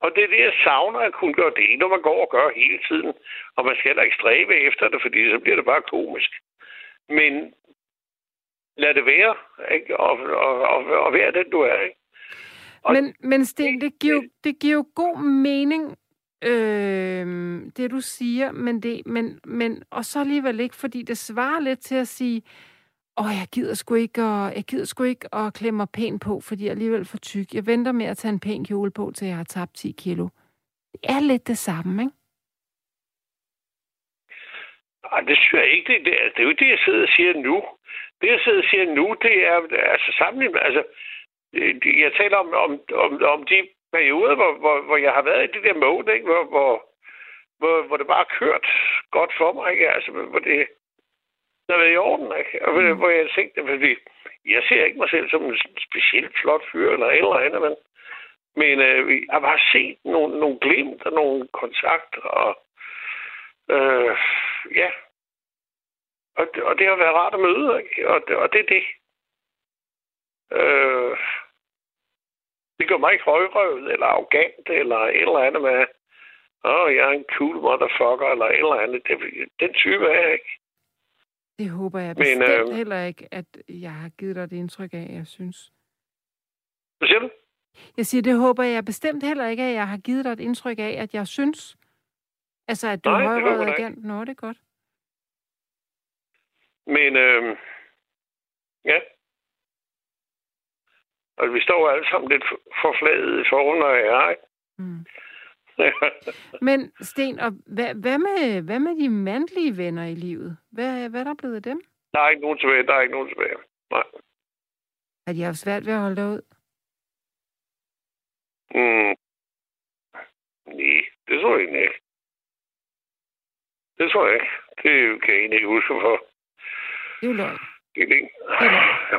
Og det er det, jeg savner at kunne gøre. Det når man går og gør hele tiden. Og man skal heller ikke stræbe efter det, fordi så bliver det bare komisk. Men lad det være, ikke? Og, og, og, og være den, du er, ikke? Og men, men Sten, det giver, det giver jo god mening, øh, det du siger, men det, men, men, og så alligevel ikke, fordi det svarer lidt til at sige, åh, jeg gider sgu ikke, og jeg gider sgu ikke at klemme mig pænt på, fordi jeg er alligevel for tyk. Jeg venter med at tage en pæn kjole på, til jeg har tabt 10 kilo. Det er lidt det samme, ikke? Ej, det synes jeg ikke. Det, det, er, det er jo det, jeg sidder og siger nu. Det, jeg sidder og siger nu, det er altså sammenlignet. Altså, øh, jeg taler om, om, om, om de perioder, hvor, hvor, hvor jeg har været i det der mode, ikke? Hvor, hvor, hvor, hvor det bare har kørt godt for mig. Ikke? Altså, hvor det, der været i orden, ikke? Og mm. hvor jeg tænkte, fordi jeg ser ikke mig selv som en specielt flot fyr eller et eller andet, men, men øh, jeg har bare set nogle, nogle glimt og nogle kontakter, og øh, ja, og det, og det har været rart at møde, ikke? Og, det, og det er det. Øh, det gør mig ikke højrøvet, eller arrogant, eller et eller andet med, åh, oh, jeg er en cool motherfucker, eller et eller andet. Det, den type er jeg ikke. Det håber jeg bestemt Men, øh, heller ikke, at jeg har givet dig det indtryk af, jeg synes. Hvad siger du? Jeg siger, det håber jeg bestemt heller ikke, at jeg har givet dig et indtryk af, at jeg synes. Altså, at du Nej, er højrøget agent. Nå, det er godt. Men, øh, ja. Og vi står alle sammen lidt forfladet jeg er, ikke? Mm. Men Sten, og hvad, hvad, med, hvad med de mandlige venner i livet? Hvad, hvad er der blevet af dem? Der er ikke nogen tilbage. Der er ikke nogen tilbage. Nej. Har de haft svært ved at holde dig ud? Mm. Nej, det tror jeg ikke. Det tror jeg ikke. Det kan jeg egentlig ikke huske for. Det er jo er løgn. Det er løgn.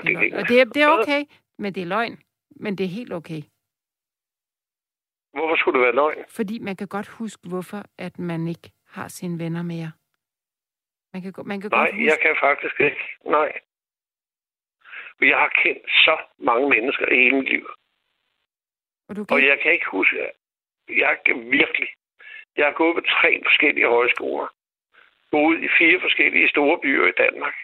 Det er løgn. Og det er, det er okay, men det er løgn. Men det er helt okay. Hvorfor skulle det være løgn? Fordi man kan godt huske, hvorfor at man ikke har sine venner mere. Man kan, man kan Nej, godt huske... jeg kan faktisk ikke. Nej. For jeg har kendt så mange mennesker i hele mit liv. Og, du kan... og jeg kan ikke huske... Jeg kan virkelig... Jeg har gået på tre forskellige højskoler. Boet i fire forskellige store byer i Danmark.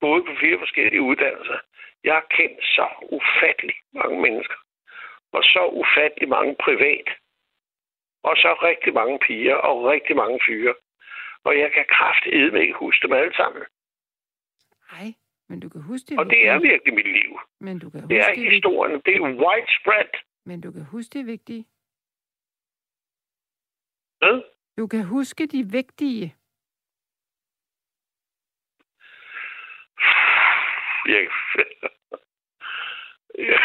Boet på fire forskellige uddannelser. Jeg har kendt så ufattelig mange mennesker og så ufattelig mange privat. Og så rigtig mange piger og rigtig mange fyre. Og jeg kan kraftedme ikke huske dem alle sammen. Nej, men du kan huske det. Og det er virkelig mit liv. Men du kan huske det er det historien. Det er widespread. Men du kan huske det vigtige. Hvad? Du kan huske de vigtige. Jeg...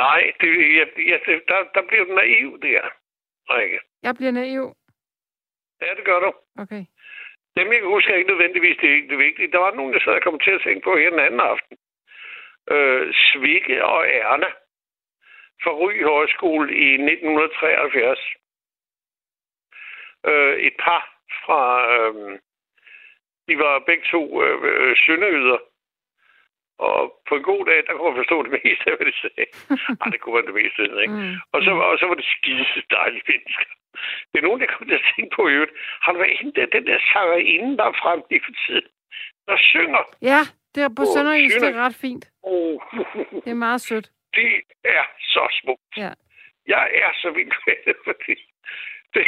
Nej, det, jeg, jeg, der, der bliver du naiv der, Rikke. Jeg bliver naiv? Ja, det gør du. Okay. Dem, jeg kan huske, er ikke nødvendigvis det, det vigtige. Der var nogen, der sad og kom til at tænke på her den anden aften. Øh, Svikke og Erna fra Ry Højskole i 1973. Øh, et par fra... Øh, de var begge to øh, øh, sønderøder og på en god dag, der kunne man forstå det meste af, hvad de sagde. Ej, det kunne man det meste af, ikke? Mm. Og, så, og så var det skide dejlige mennesker. Det er nogen, der kommer til at tænke på i øvrigt. Har du været inde der, den der sangerinde, der er frem i for tiden, der synger? Ja, det er på oh, Sønderjysk, det er ret fint. Oh. Det er meget sødt. Det er så smukt. Ja. Jeg er så vild med det, fordi det,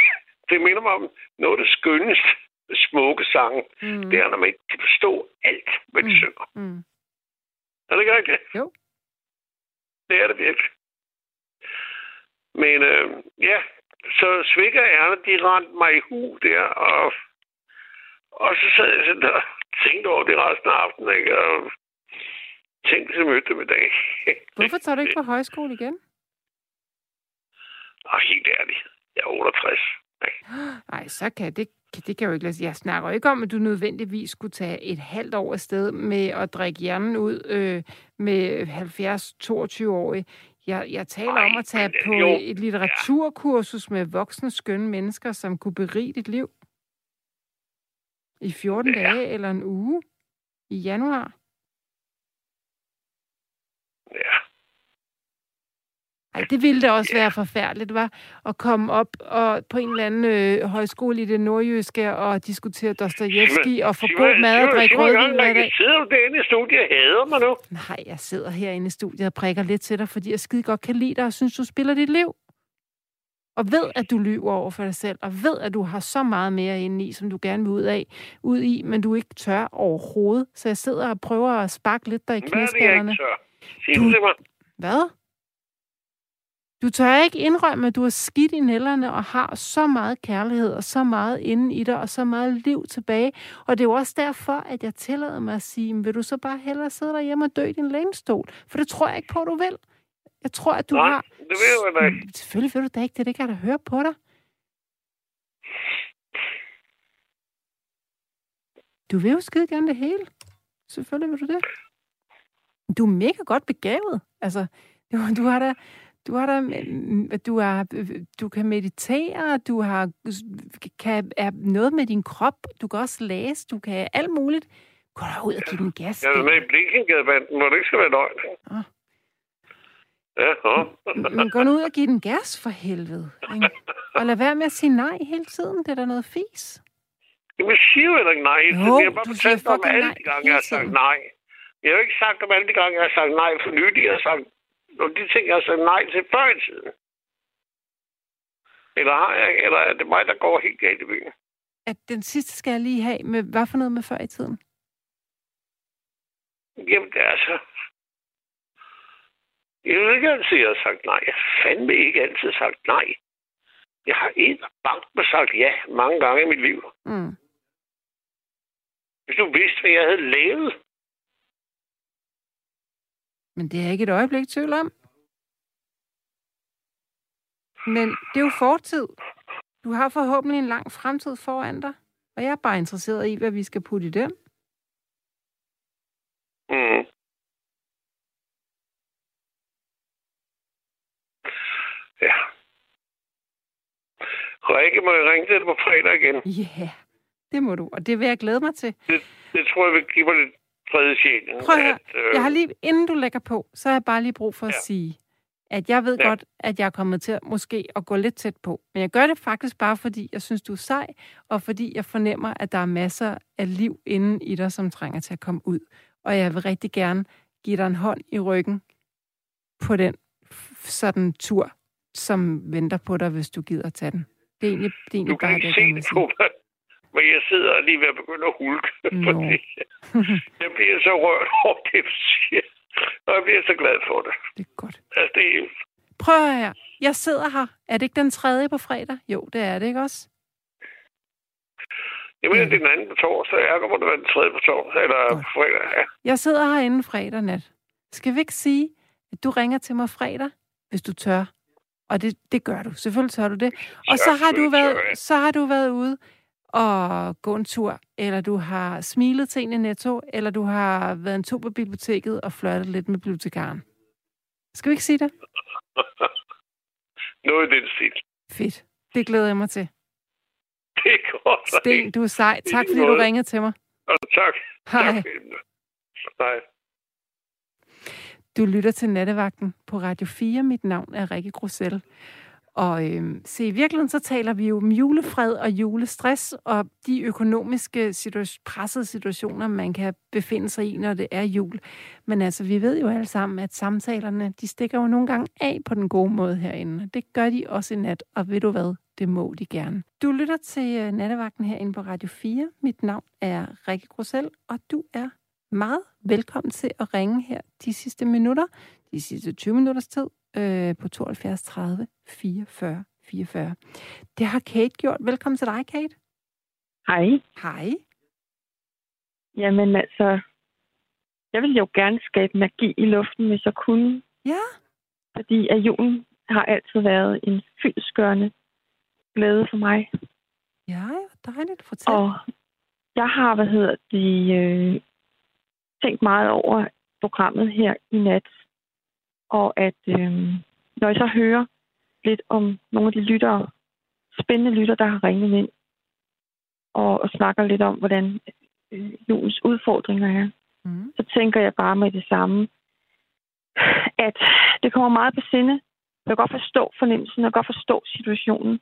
det minder mig om noget af det skønneste smukke sange. Mm. Det er, når man ikke kan forstå alt, hvad de mm. synger. Mm. Er det ikke rigtigt? Jo. Det er det virkelig. Men øh, ja, så svikker Erna, de rendte mig i hu der, og, og så sad jeg sådan der tænkte over det resten af aftenen, ikke? Og tænkte, jeg mødte dem i dag. Hvorfor tager du ikke på højskole igen? Og helt ærligt, jeg er 68. Nej, så kan det, det kan jo ikke lade. Jeg snakker ikke om, at du nødvendigvis skulle tage et halvt år afsted med at drikke hjernen ud øh, med 70-22-årige. Jeg, jeg taler Ej, om at tage men, på jo, et litteraturkursus ja. med voksne, skønne mennesker, som kunne berige dit liv. I 14 ja. dage eller en uge i januar. Ja. Ej, det ville da også ja. være forfærdeligt, var at komme op og på en eller anden øh, højskole i det nordjyske og diskutere Dostojevski og få god mad og drikke rødvin hver dag. Sidder du derinde i studiet og hader mig nu? Nej, jeg sidder herinde i studiet og prikker lidt til dig, fordi jeg skide godt kan lide dig og synes, du spiller dit liv. Og ved, at du lyver over for dig selv, og ved, at du har så meget mere inde i, som du gerne vil ud, af, ud i, men du ikke tør overhovedet. Så jeg sidder og prøver at sparke lidt der i knæskallerne. Hvad er det, jeg ikke tør? Sig du... til mig. Hvad? Du tør ikke indrømme, at du har skidt i nælderne og har så meget kærlighed og så meget inde i dig og så meget liv tilbage. Og det er jo også derfor, at jeg tillader mig at sige, vil du så bare hellere sidde derhjemme og dø i din lænestol? For det tror jeg ikke på, du vil. Jeg tror, at du Nej, har... det vil jeg ikke. Selvfølgelig vil du da ikke det. Det kan jeg da høre på dig. Du vil jo skide gerne det hele. Selvfølgelig vil du det. Du er mega godt begavet. Altså, du har da du har da, du, har, du kan meditere, du har kan, er noget med din krop, du kan også læse, du kan alt muligt. Gå da ud og give den gas. Jeg er med i Blinkengadebanden, hvor det ikke skal være løgn. Ah. Ja, ja. Men gå nu ud og give den gas for helvede. Ikke? Og lad være med at sige nej hele tiden. Det er da noget fis. Jamen, jeg siger jo ikke nej. Jo, jeg har bare fortalt om alle de gange, jeg har sagt nej. Jeg har jo ikke sagt om alle de gange, jeg har sagt nej for nylig. Jeg har sagt nogle de ting, jeg sagt nej til før i tiden. Eller, har jeg, eller er det mig, der går helt galt i byen? At den sidste skal jeg lige have med, hvad for noget med før i tiden? Jamen, det er altså... Jeg vil ikke altid, jeg har sagt nej. Jeg har fandme ikke altid sagt nej. Jeg har en bank med sagt ja mange gange i mit liv. Mm. Hvis du vidste, hvad jeg havde lavet, men det er ikke et øjeblik tvivl om. Men det er jo fortid. Du har forhåbentlig en lang fremtid foran dig. Og jeg er bare interesseret i, hvad vi skal putte i den. Mm. Ja. Rikke, må jeg ringe til dig på fredag igen? Ja, yeah, det må du. Og det vil jeg glæde mig til. Det, det tror jeg vil give mig lidt tredje sjælen. Prøv at. At, øh... Jeg har lige, inden du lægger på, så har jeg bare lige brug for ja. at sige, at jeg ved ja. godt, at jeg er kommet til måske at gå lidt tæt på. Men jeg gør det faktisk bare, fordi jeg synes, du er sej, og fordi jeg fornemmer, at der er masser af liv inden i dig, som trænger til at komme ud. Og jeg vil rigtig gerne give dig en hånd i ryggen på den sådan tur, som venter på dig, hvis du gider at tage den. Det er egentlig, det er egentlig du kan bare ikke det, se det på mig, men jeg sidder lige ved at begynde at hulke. No. Fordi jeg bliver så rørt over det, siger. Og jeg bliver så glad for det. Det er godt. Altså, det er Prøv her. Jeg sidder her. Er det ikke den tredje på fredag? Jo, det er det, ikke også? Jeg mener, det er den anden på torsdag. Jeg kommer at være den tredje på torsdag, eller Godt. fredag. Ja. Jeg sidder herinde fredag nat. Skal vi ikke sige, at du ringer til mig fredag, hvis du tør? Og det, det gør du. Selvfølgelig tør du det. Og så har du været, så har du været ude at gå en tur, eller du har smilet til en i Netto, eller du har været en tur på biblioteket og flørtet lidt med bibliotekaren. Skal vi ikke sige det? Noget i den stil. Fedt. Det glæder jeg mig til. Det er godt. Sten, du er sej. Tak, fordi du ringede til mig. Og tak. Hej. Tak. Hej. Du lytter til Nattevagten på Radio 4. Mit navn er Rikke Grosel. Og øh, se, i virkeligheden så taler vi jo om julefred og julestress og de økonomiske situa- pressede situationer, man kan befinde sig i, når det er jul. Men altså, vi ved jo alle sammen, at samtalerne, de stikker jo nogle gange af på den gode måde herinde. Det gør de også i nat, og ved du hvad, det må de gerne. Du lytter til øh, nattevagten herinde på Radio 4. Mit navn er Rikke Grussel, og du er meget velkommen til at ringe her de sidste minutter, de sidste 20 minutters tid, øh, på 72 30 44 44. Det har Kate gjort. Velkommen til dig, Kate. Hej. Hej. Jamen altså, jeg vil jo gerne skabe magi i luften, hvis jeg kunne. Ja. Fordi at julen har altid været en fyldskørende glæde for mig. Ja, dejligt. Fortæl. Og jeg har, hvad hedder det, øh, tænkt meget over programmet her i nat. Og at øh, når jeg så hører lidt om nogle af de lyttere, spændende lytter, der har ringet ind, og, og snakker lidt om, hvordan øh, julens udfordringer er, mm. så tænker jeg bare med det samme, at det kommer meget på sinde. Jeg kan godt forstå fornemmelsen, og godt forstå situationen.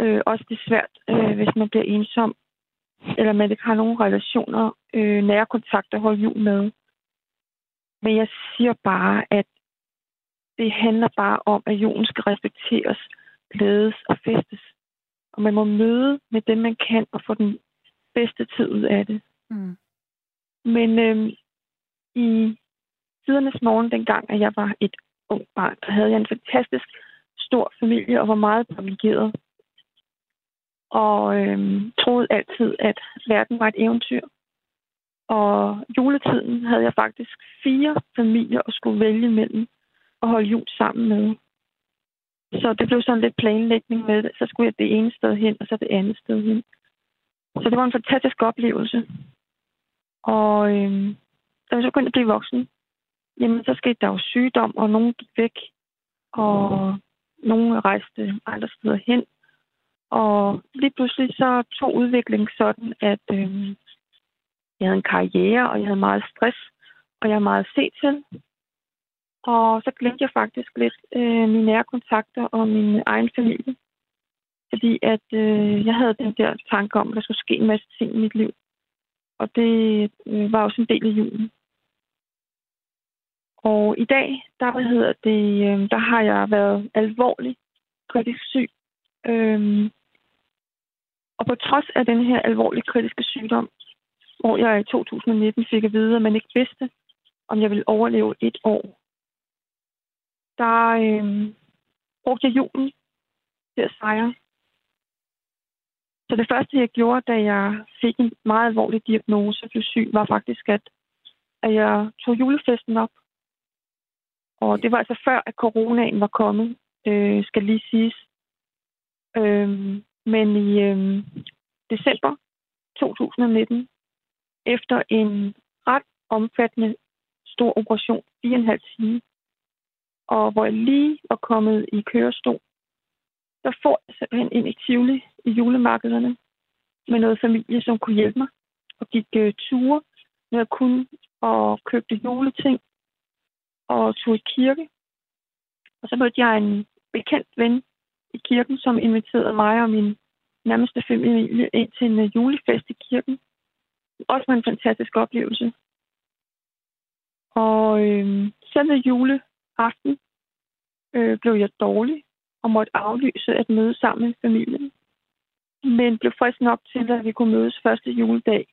Øh, også det er svært, øh, hvis man bliver ensom, eller man ikke har nogen relationer, øh, nære kontakter at holde jul med. Men jeg siger bare, at det handler bare om, at julen skal respekteres, glædes og festes. Og man må møde med dem, man kan, og få den bedste tid ud af det. Mm. Men øh, i tidernes morgen, dengang at jeg var et ung barn, der havde jeg en fantastisk stor familie og var meget privilegeret. Og øhm, troede altid, at verden var et eventyr. Og juletiden havde jeg faktisk fire familier at skulle vælge mellem og holde jul sammen med. Så det blev sådan lidt planlægning med det. Så skulle jeg det ene sted hen, og så det andet sted hen. Så det var en fantastisk oplevelse. Og øh, da jeg så begyndte at blive voksen, jamen så skete der jo sygdom, og nogen gik væk, og nogen rejste andre steder hen. Og lige pludselig så tog udviklingen sådan, at øh, jeg havde en karriere, og jeg havde meget stress, og jeg havde meget set til. Og så glemte jeg faktisk lidt øh, mine nære kontakter og min egen familie. Fordi at øh, jeg havde den der tanke om, at der skulle ske en masse ting i mit liv. Og det øh, var også en del af julen. Og i dag, der, hvad hedder det, øh, der har jeg været alvorlig kritisk syg. Øh, og på trods af den her alvorlige kritiske sygdom, hvor jeg i 2019 fik at vide, at man ikke vidste, om jeg ville overleve et år, der øh, brugte jeg julen til at sejre. Så det første, jeg gjorde, da jeg fik en meget alvorlig diagnose og blev syg, var faktisk, at, at jeg tog julefesten op og det var altså før, at coronaen var kommet, øh, skal lige siges. Øh, men i øh, december 2019, efter en ret omfattende stor operation, 4,5 time, og hvor jeg lige var kommet i kørestol, der får jeg simpelthen ind i Tivoli i julemarkederne med noget familie, som kunne hjælpe mig, og gik øh, ture, når jeg kunne, og købte juleting og tog i kirke. Og så mødte jeg en bekendt ven i kirken, som inviterede mig og min nærmeste familie ind til en øh, julefest i kirken. Også var en fantastisk oplevelse. Og øh, selve juleaften øh, blev jeg dårlig og måtte aflyse at møde sammen med familien. Men blev frisk nok til, at vi kunne mødes første juledag.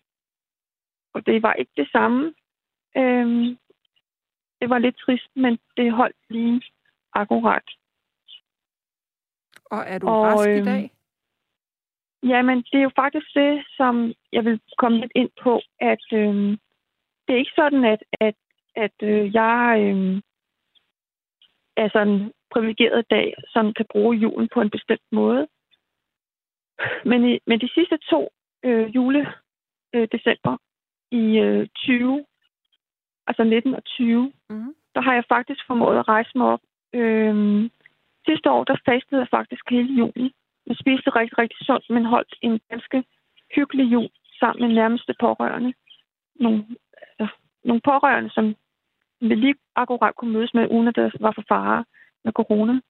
Og det var ikke det samme, øh, det var lidt trist, men det holdt lige akkurat. Og er du og, rask i dag? Øh, jamen, det er jo faktisk det, som jeg vil komme lidt ind på, at øh, det er ikke sådan, at, at, at øh, jeg øh, er sådan privilegeret dag, som kan bruge julen på en bestemt måde. Men, i, men de sidste to øh, jule øh, december i øh, 20 altså 19 og 20, mm. der har jeg faktisk formået at rejse mig op. Øhm, sidste år, der fastede jeg faktisk hele julen. Jeg spiste rigtig, rigtig sundt, men holdt en ganske hyggelig jul sammen med nærmeste pårørende. Nogle, altså, nogle pårørende, som vi lige akkurat kunne mødes med, uden at der var for fare med corona.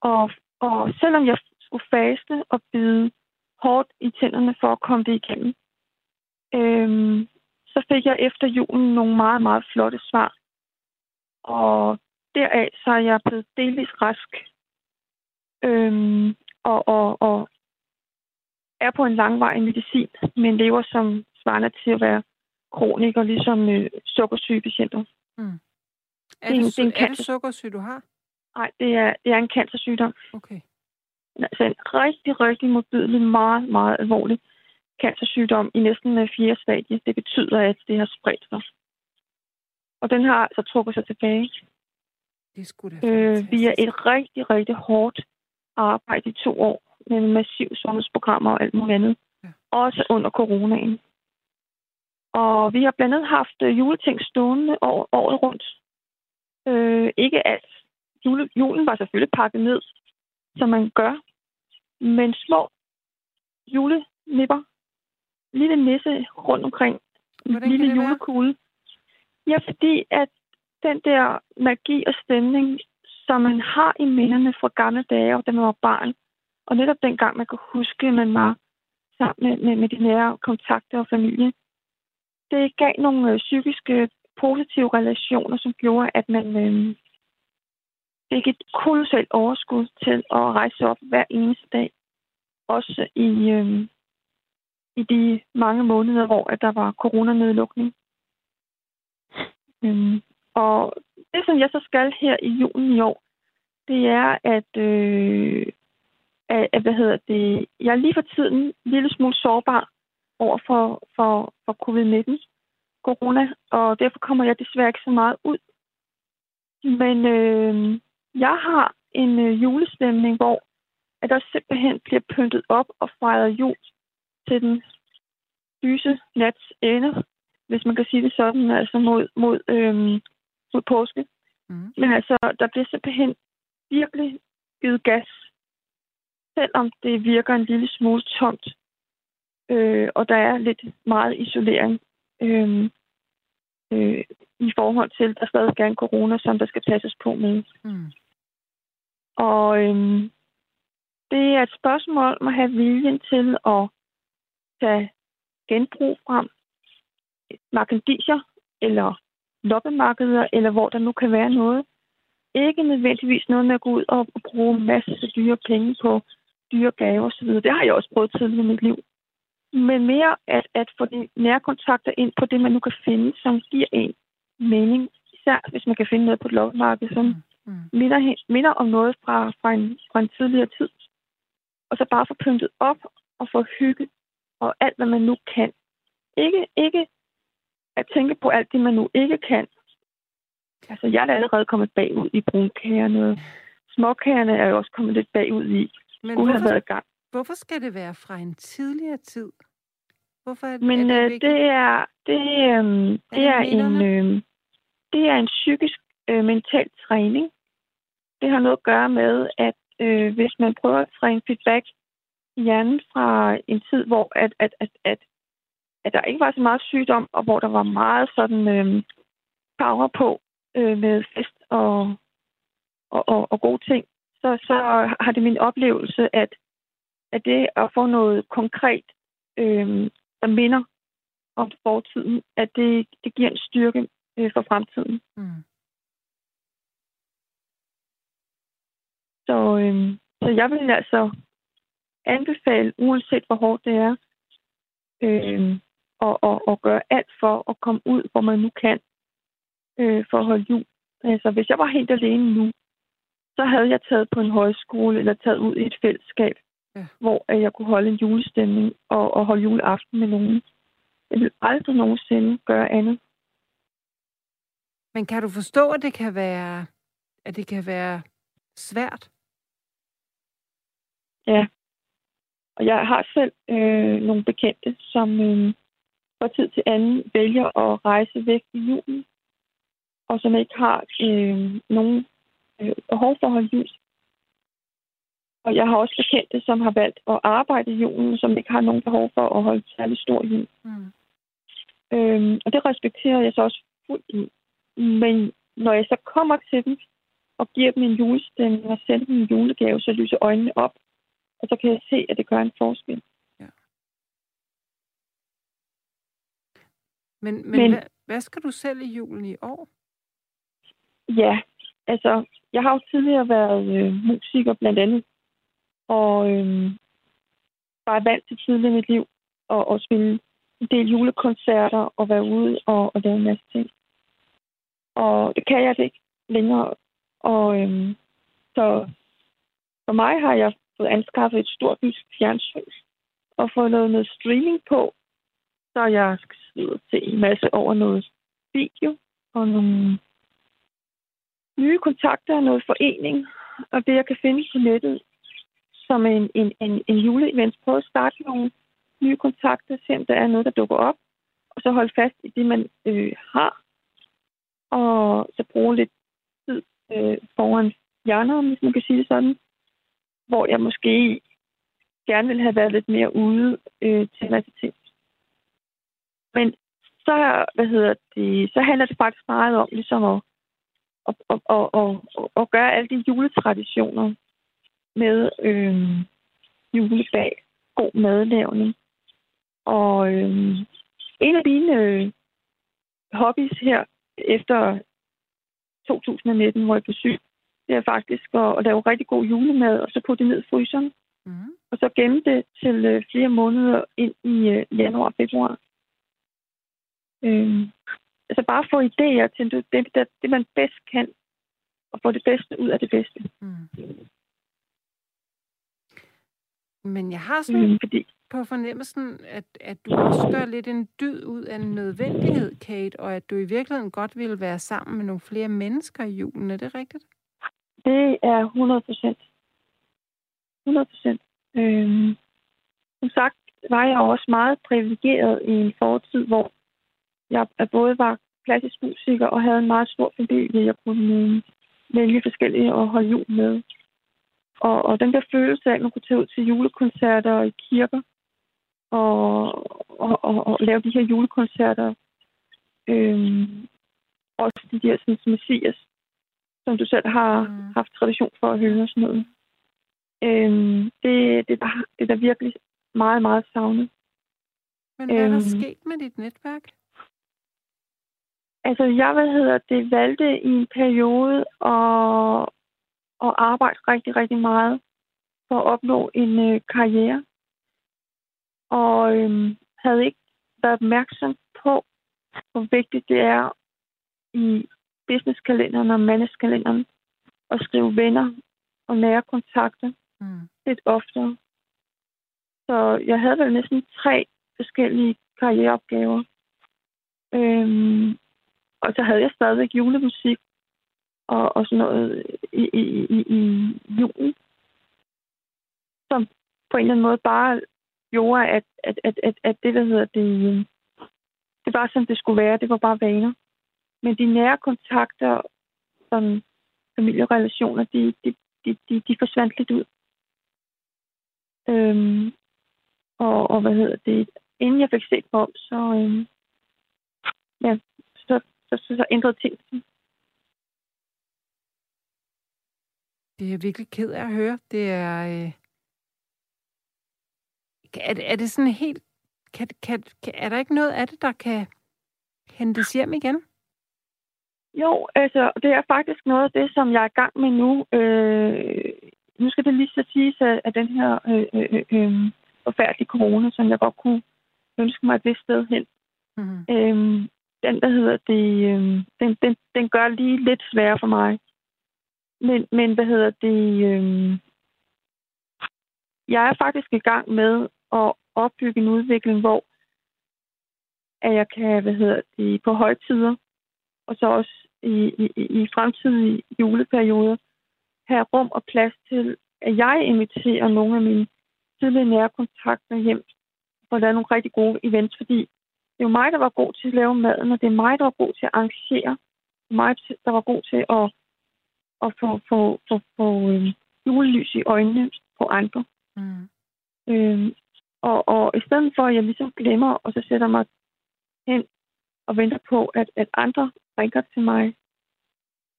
Og, og selvom jeg skulle faste og bide hårdt i tænderne for at komme det igennem, øhm, så fik jeg efter julen nogle meget, meget flotte svar. Og deraf så er jeg blevet delvis rask. Øhm, og, og, og er på en langvarig medicin, men lever som svarende til at være kroniker, ligesom øh, sukkersyge patienter. Mm. Er, det, det, det, er, er det sukkersyge, du har? Nej, det er, det er en cancersygdom. Okay. Altså en rigtig, rigtig modbydelig, meget, meget alvorlig cancersygdom i næsten fjerde stadie. Det betyder, at det har spredt sig. Og den har altså trukket sig tilbage. Det skulle øh, via et rigtig, rigtig hårdt arbejde i to år med massiv sundhedsprogrammer og alt muligt andet. Ja. Også under coronaen. Og vi har blandt andet haft øh, juleting stående år, året rundt. Øh, ikke alt. Jule, julen var selvfølgelig pakket ned, som man gør. Men små julenipper, lille nisse rundt omkring, Hvordan lille julekugle. Ja, fordi at den der magi og stemning, som man har i minderne fra gamle dage, da man var barn, og netop dengang man kan huske, at man var sammen med, med, med de nære kontakter og familie, det gav nogle øh, psykiske positive relationer, som gjorde, at man øh, fik et kolossalt overskud til at rejse op hver eneste dag. Også i, øh, i de mange måneder, hvor at der var coronanedlukning. Øh, og det, som jeg så skal her i julen i år, det er, at, øh, at, at hvad hedder det, jeg er lige for tiden en lille smule sårbar over for, for, for covid-19, corona, og derfor kommer jeg desværre ikke så meget ud. Men øh, jeg har en øh, julestemning, hvor at der simpelthen bliver pyntet op og fejret jul til den lyse nats ende, hvis man kan sige det sådan, altså mod, mod, øh, mod påske. Mm. Men altså, der bliver simpelthen virkelig givet gas, selvom det virker en lille smule tomt, øh, og der er lidt meget isolering. Øh, øh, i forhold til, at der stadig er en corona, som der skal passes på med. Mm. Og øh, det er et spørgsmål om at have viljen til at tage genbrug frem, markandisier eller loppemarkeder, eller hvor der nu kan være noget. Ikke nødvendigvis noget med at gå ud og bruge masser af dyre penge på dyre gaver osv. Det har jeg også prøvet tidligere i mit liv men mere at, at få de nærkontakter ind på det, man nu kan finde, som giver en mening. Især hvis man kan finde noget på et lovmarked, som mm. mm. minder, minder om noget fra, fra, en, fra en tidligere tid. Og så bare få pyntet op og få hygge og alt, hvad man nu kan. Ikke, ikke at tænke på alt det, man nu ikke kan. Altså, jeg er allerede kommet bagud i brunkagerne. Småkagerne er jo også kommet lidt bagud i. Men hvorfor, have været gang. Hvorfor skal det være fra en tidligere tid? Hvorfor er det, Men er det, øh, det er det, øh, det er, er en øh, det er en psykisk øh, mental træning. Det har noget at gøre med, at øh, hvis man prøver at træne feedback i hjernen fra en tid, hvor at, at, at, at, at der ikke var så meget sygdom, og hvor der var meget sådan øh, power på øh, med fest og, og, og, og gode ting, så, så har det min oplevelse, at at det at få noget konkret, øh, der minder om fortiden, at det, det giver en styrke øh, for fremtiden. Mm. Så, øh, så jeg vil altså anbefale, uanset hvor hårdt det er, øh, og, og, og gøre alt for at komme ud, hvor man nu kan, øh, for at holde jul. Altså, hvis jeg var helt alene nu, så havde jeg taget på en højskole eller taget ud i et fællesskab ja. hvor jeg kunne holde en julestemning og, og holde juleaften med nogen. Jeg vil aldrig nogensinde gøre andet. Men kan du forstå, at det kan være, at det kan være svært? Ja. Og jeg har selv øh, nogle bekendte, som øh, fra tid til anden vælger at rejse væk i julen, og som ikke har øh, nogen øh, behov for at holde jul. Og jeg har også bekendte, som har valgt at arbejde i julen, som ikke har nogen behov for at holde særlig stor jul. Mm. Øhm, og det respekterer jeg så også fuldt ud. Men når jeg så kommer til dem og giver dem en julestemning og sender dem en julegave, så lyser øjnene op. Og så kan jeg se, at det gør en forskel. Ja. Men, men, men hvad, hvad skal du selv i julen i år? Ja, altså, jeg har jo tidligere været øh, musiker blandt andet og øhm, bare vant til tidligt i mit liv og, og spille en del julekoncerter og være ude og, og lave en masse ting. Og det kan jeg det ikke længere. Og øhm, så for mig har jeg fået anskaffet et stort nyt fjernsyn og fået noget, noget streaming på, så jeg skal sidde til en masse over noget video og nogle nye kontakter, og noget forening, og det, jeg kan finde på nettet, som en, en, en, en juleevent. Prøve at starte nogle nye kontakter, se om der er noget, der dukker op, og så holde fast i det, man øh, har, og så bruge lidt tid øh, foran hjørnet, hvis man kan sige det sådan, hvor jeg måske gerne ville have været lidt mere ude øh, til en masse ting. Men så, hvad hedder det, så handler det faktisk meget om ligesom at, at, at, at, at, at gøre alle de juletraditioner med øh, julebag, god madlavning. Og øh, en af mine øh, hobbies her efter 2019, hvor jeg blev syg, det er faktisk at, at lave rigtig god julemad, og så putte det ned i fryseren. Mm. Og så gemme det til øh, flere måneder ind i øh, januar og februar. Øh, altså bare få idéer til det, det, det, man bedst kan, og få det bedste ud af det bedste. Mm. Men jeg har sådan mm, fordi... på fornemmelsen, at, at du også gør lidt en dyd ud af en nødvendighed, Kate, og at du i virkeligheden godt ville være sammen med nogle flere mennesker i julen. Er det rigtigt? Det er 100 procent. 100 procent. Øhm, som sagt var jeg også meget privilegeret i en fortid, hvor jeg både var klassisk musiker og havde en meget stor familie, jeg kunne vælge forskellige at holde jul med. Og, og den der følelse af, at man kunne tage ud til julekoncerter og i kirker og, og, og, og lave de her julekoncerter. Øhm, også de der sådan, messias, som du selv har mm. haft tradition for at høre og sådan noget. Øhm, det, det, der, det er der virkelig meget, meget savnet. Men hvad er der øhm, sket med dit netværk? Altså, jeg, hvad hedder det, valgte i en periode at, at arbejde rigtig, rigtig meget for at opnå en øh, karriere. Og øhm, havde ikke været opmærksom på, hvor vigtigt det er i businesskalenderen og management at skrive venner og nære kontakter mm. lidt oftere. Så jeg havde vel næsten tre forskellige karriereopgaver. Øhm, og så havde jeg stadigvæk julemusik og, og sådan noget i, i, i, i julen, som på en eller anden måde bare gjorde, at, at, at, at, at det, der hedder det, det var som det skulle være. Det var bare vaner. Men de nære kontakter, som familierelationer, de, de, de, de, de forsvandt lidt ud. Øhm, og, og hvad hedder det? Inden jeg fik set på, så, øhm, ja, så, så, så, så ændrede ting sig. Det er jeg virkelig ked af at høre. Det er... Øh... Er, det, er det sådan helt... Kan, kan, kan, er der ikke noget af det, der kan hentes hjem igen? Jo, altså, det er faktisk noget af det, som jeg er i gang med nu. Øh, nu skal det lige så siges, at den her øh, øh, øh, forfærdelige corona, som jeg godt kunne ønske mig et vist sted hen, mm-hmm. øh, den, der hedder det, øh, den, den, den gør lige lidt sværere for mig. Men, men hvad hedder det, øh, jeg er faktisk i gang med at opbygge en udvikling, hvor at jeg kan, hvad hedder det, på højtider, og så også i, i, i fremtidige juleperioder, have rum og plads til, at jeg inviterer nogle af mine tidligere nære kontakter hjem for at lave nogle rigtig gode events, fordi det er jo mig, der var god til at lave maden, og det er mig, der var god til at arrangere. Det er mig, der var god til at, at få, få, få, få øh, julelys i øjnene på andre. Mm. Øhm, og, og i stedet for, at jeg ligesom glemmer, og så sætter mig hen og venter på, at, at andre ringer til mig,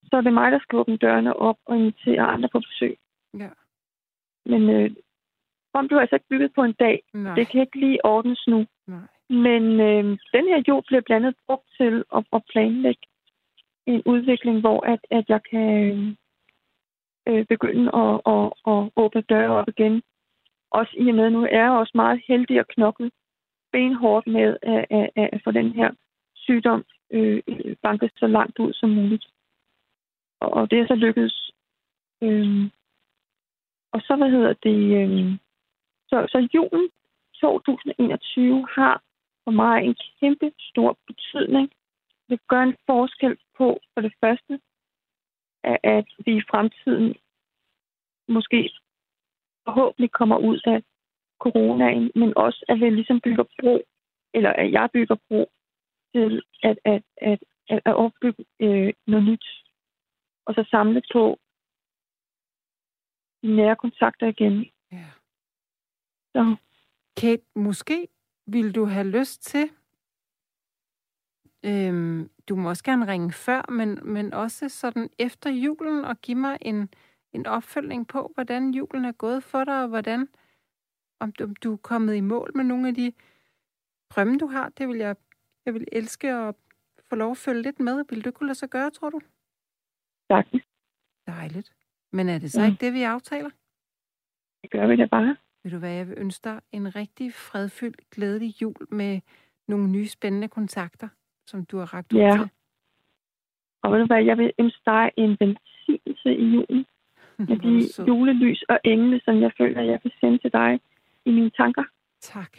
så er det mig, der skal åbne dørene op og invitere andre på besøg. Ja. Men øh, om du altså ikke bygget på en dag. Nej. Det kan ikke lige ordnes nu. Nej. Men øh, den her jord bliver blandt andet brugt til at, at planlægge en udvikling, hvor at, at jeg kan øh, begynde at, at, at åbne døre op igen. Også i og med, nu er jeg også meget heldig at knokle benhårdt med at, at, at få den her sygdom øh, banket så langt ud som muligt. Og, og det er så lykkedes. Øh, og så, hvad hedder det, øh, så, så julen 2021 har for mig en kæmpe stor betydning. Det gør en forskel på, for det første, at vi i fremtiden måske kommer ud af coronaen, men også at vi ligesom bygger bro, eller at jeg bygger bro til at, at, at, at, at opbygge øh, noget nyt. Og så samle på de nære kontakter igen. Ja. Så. Kate, måske ville du have lyst til, øhm, du må også gerne ringe før, men, men også sådan efter julen og give mig en, en opfølgning på, hvordan julen er gået for dig, og hvordan, om du, om du er kommet i mål med nogle af de drømme, du har. Det vil jeg, jeg vil elske at få lov at følge lidt med. Vil du kunne lade sig gøre, tror du? Tak. Dejligt. Men er det så mm. ikke det, vi aftaler? Det gør vi da bare. Vil du hvad, jeg vil ønske dig en rigtig fredfyldt, glædelig jul med nogle nye spændende kontakter, som du har ragt ud ja. til. Og ved du hvad, jeg vil dig en velsignelse i julen med de julelys og engle, som jeg føler, jeg vil sende til dig i mine tanker. Tak.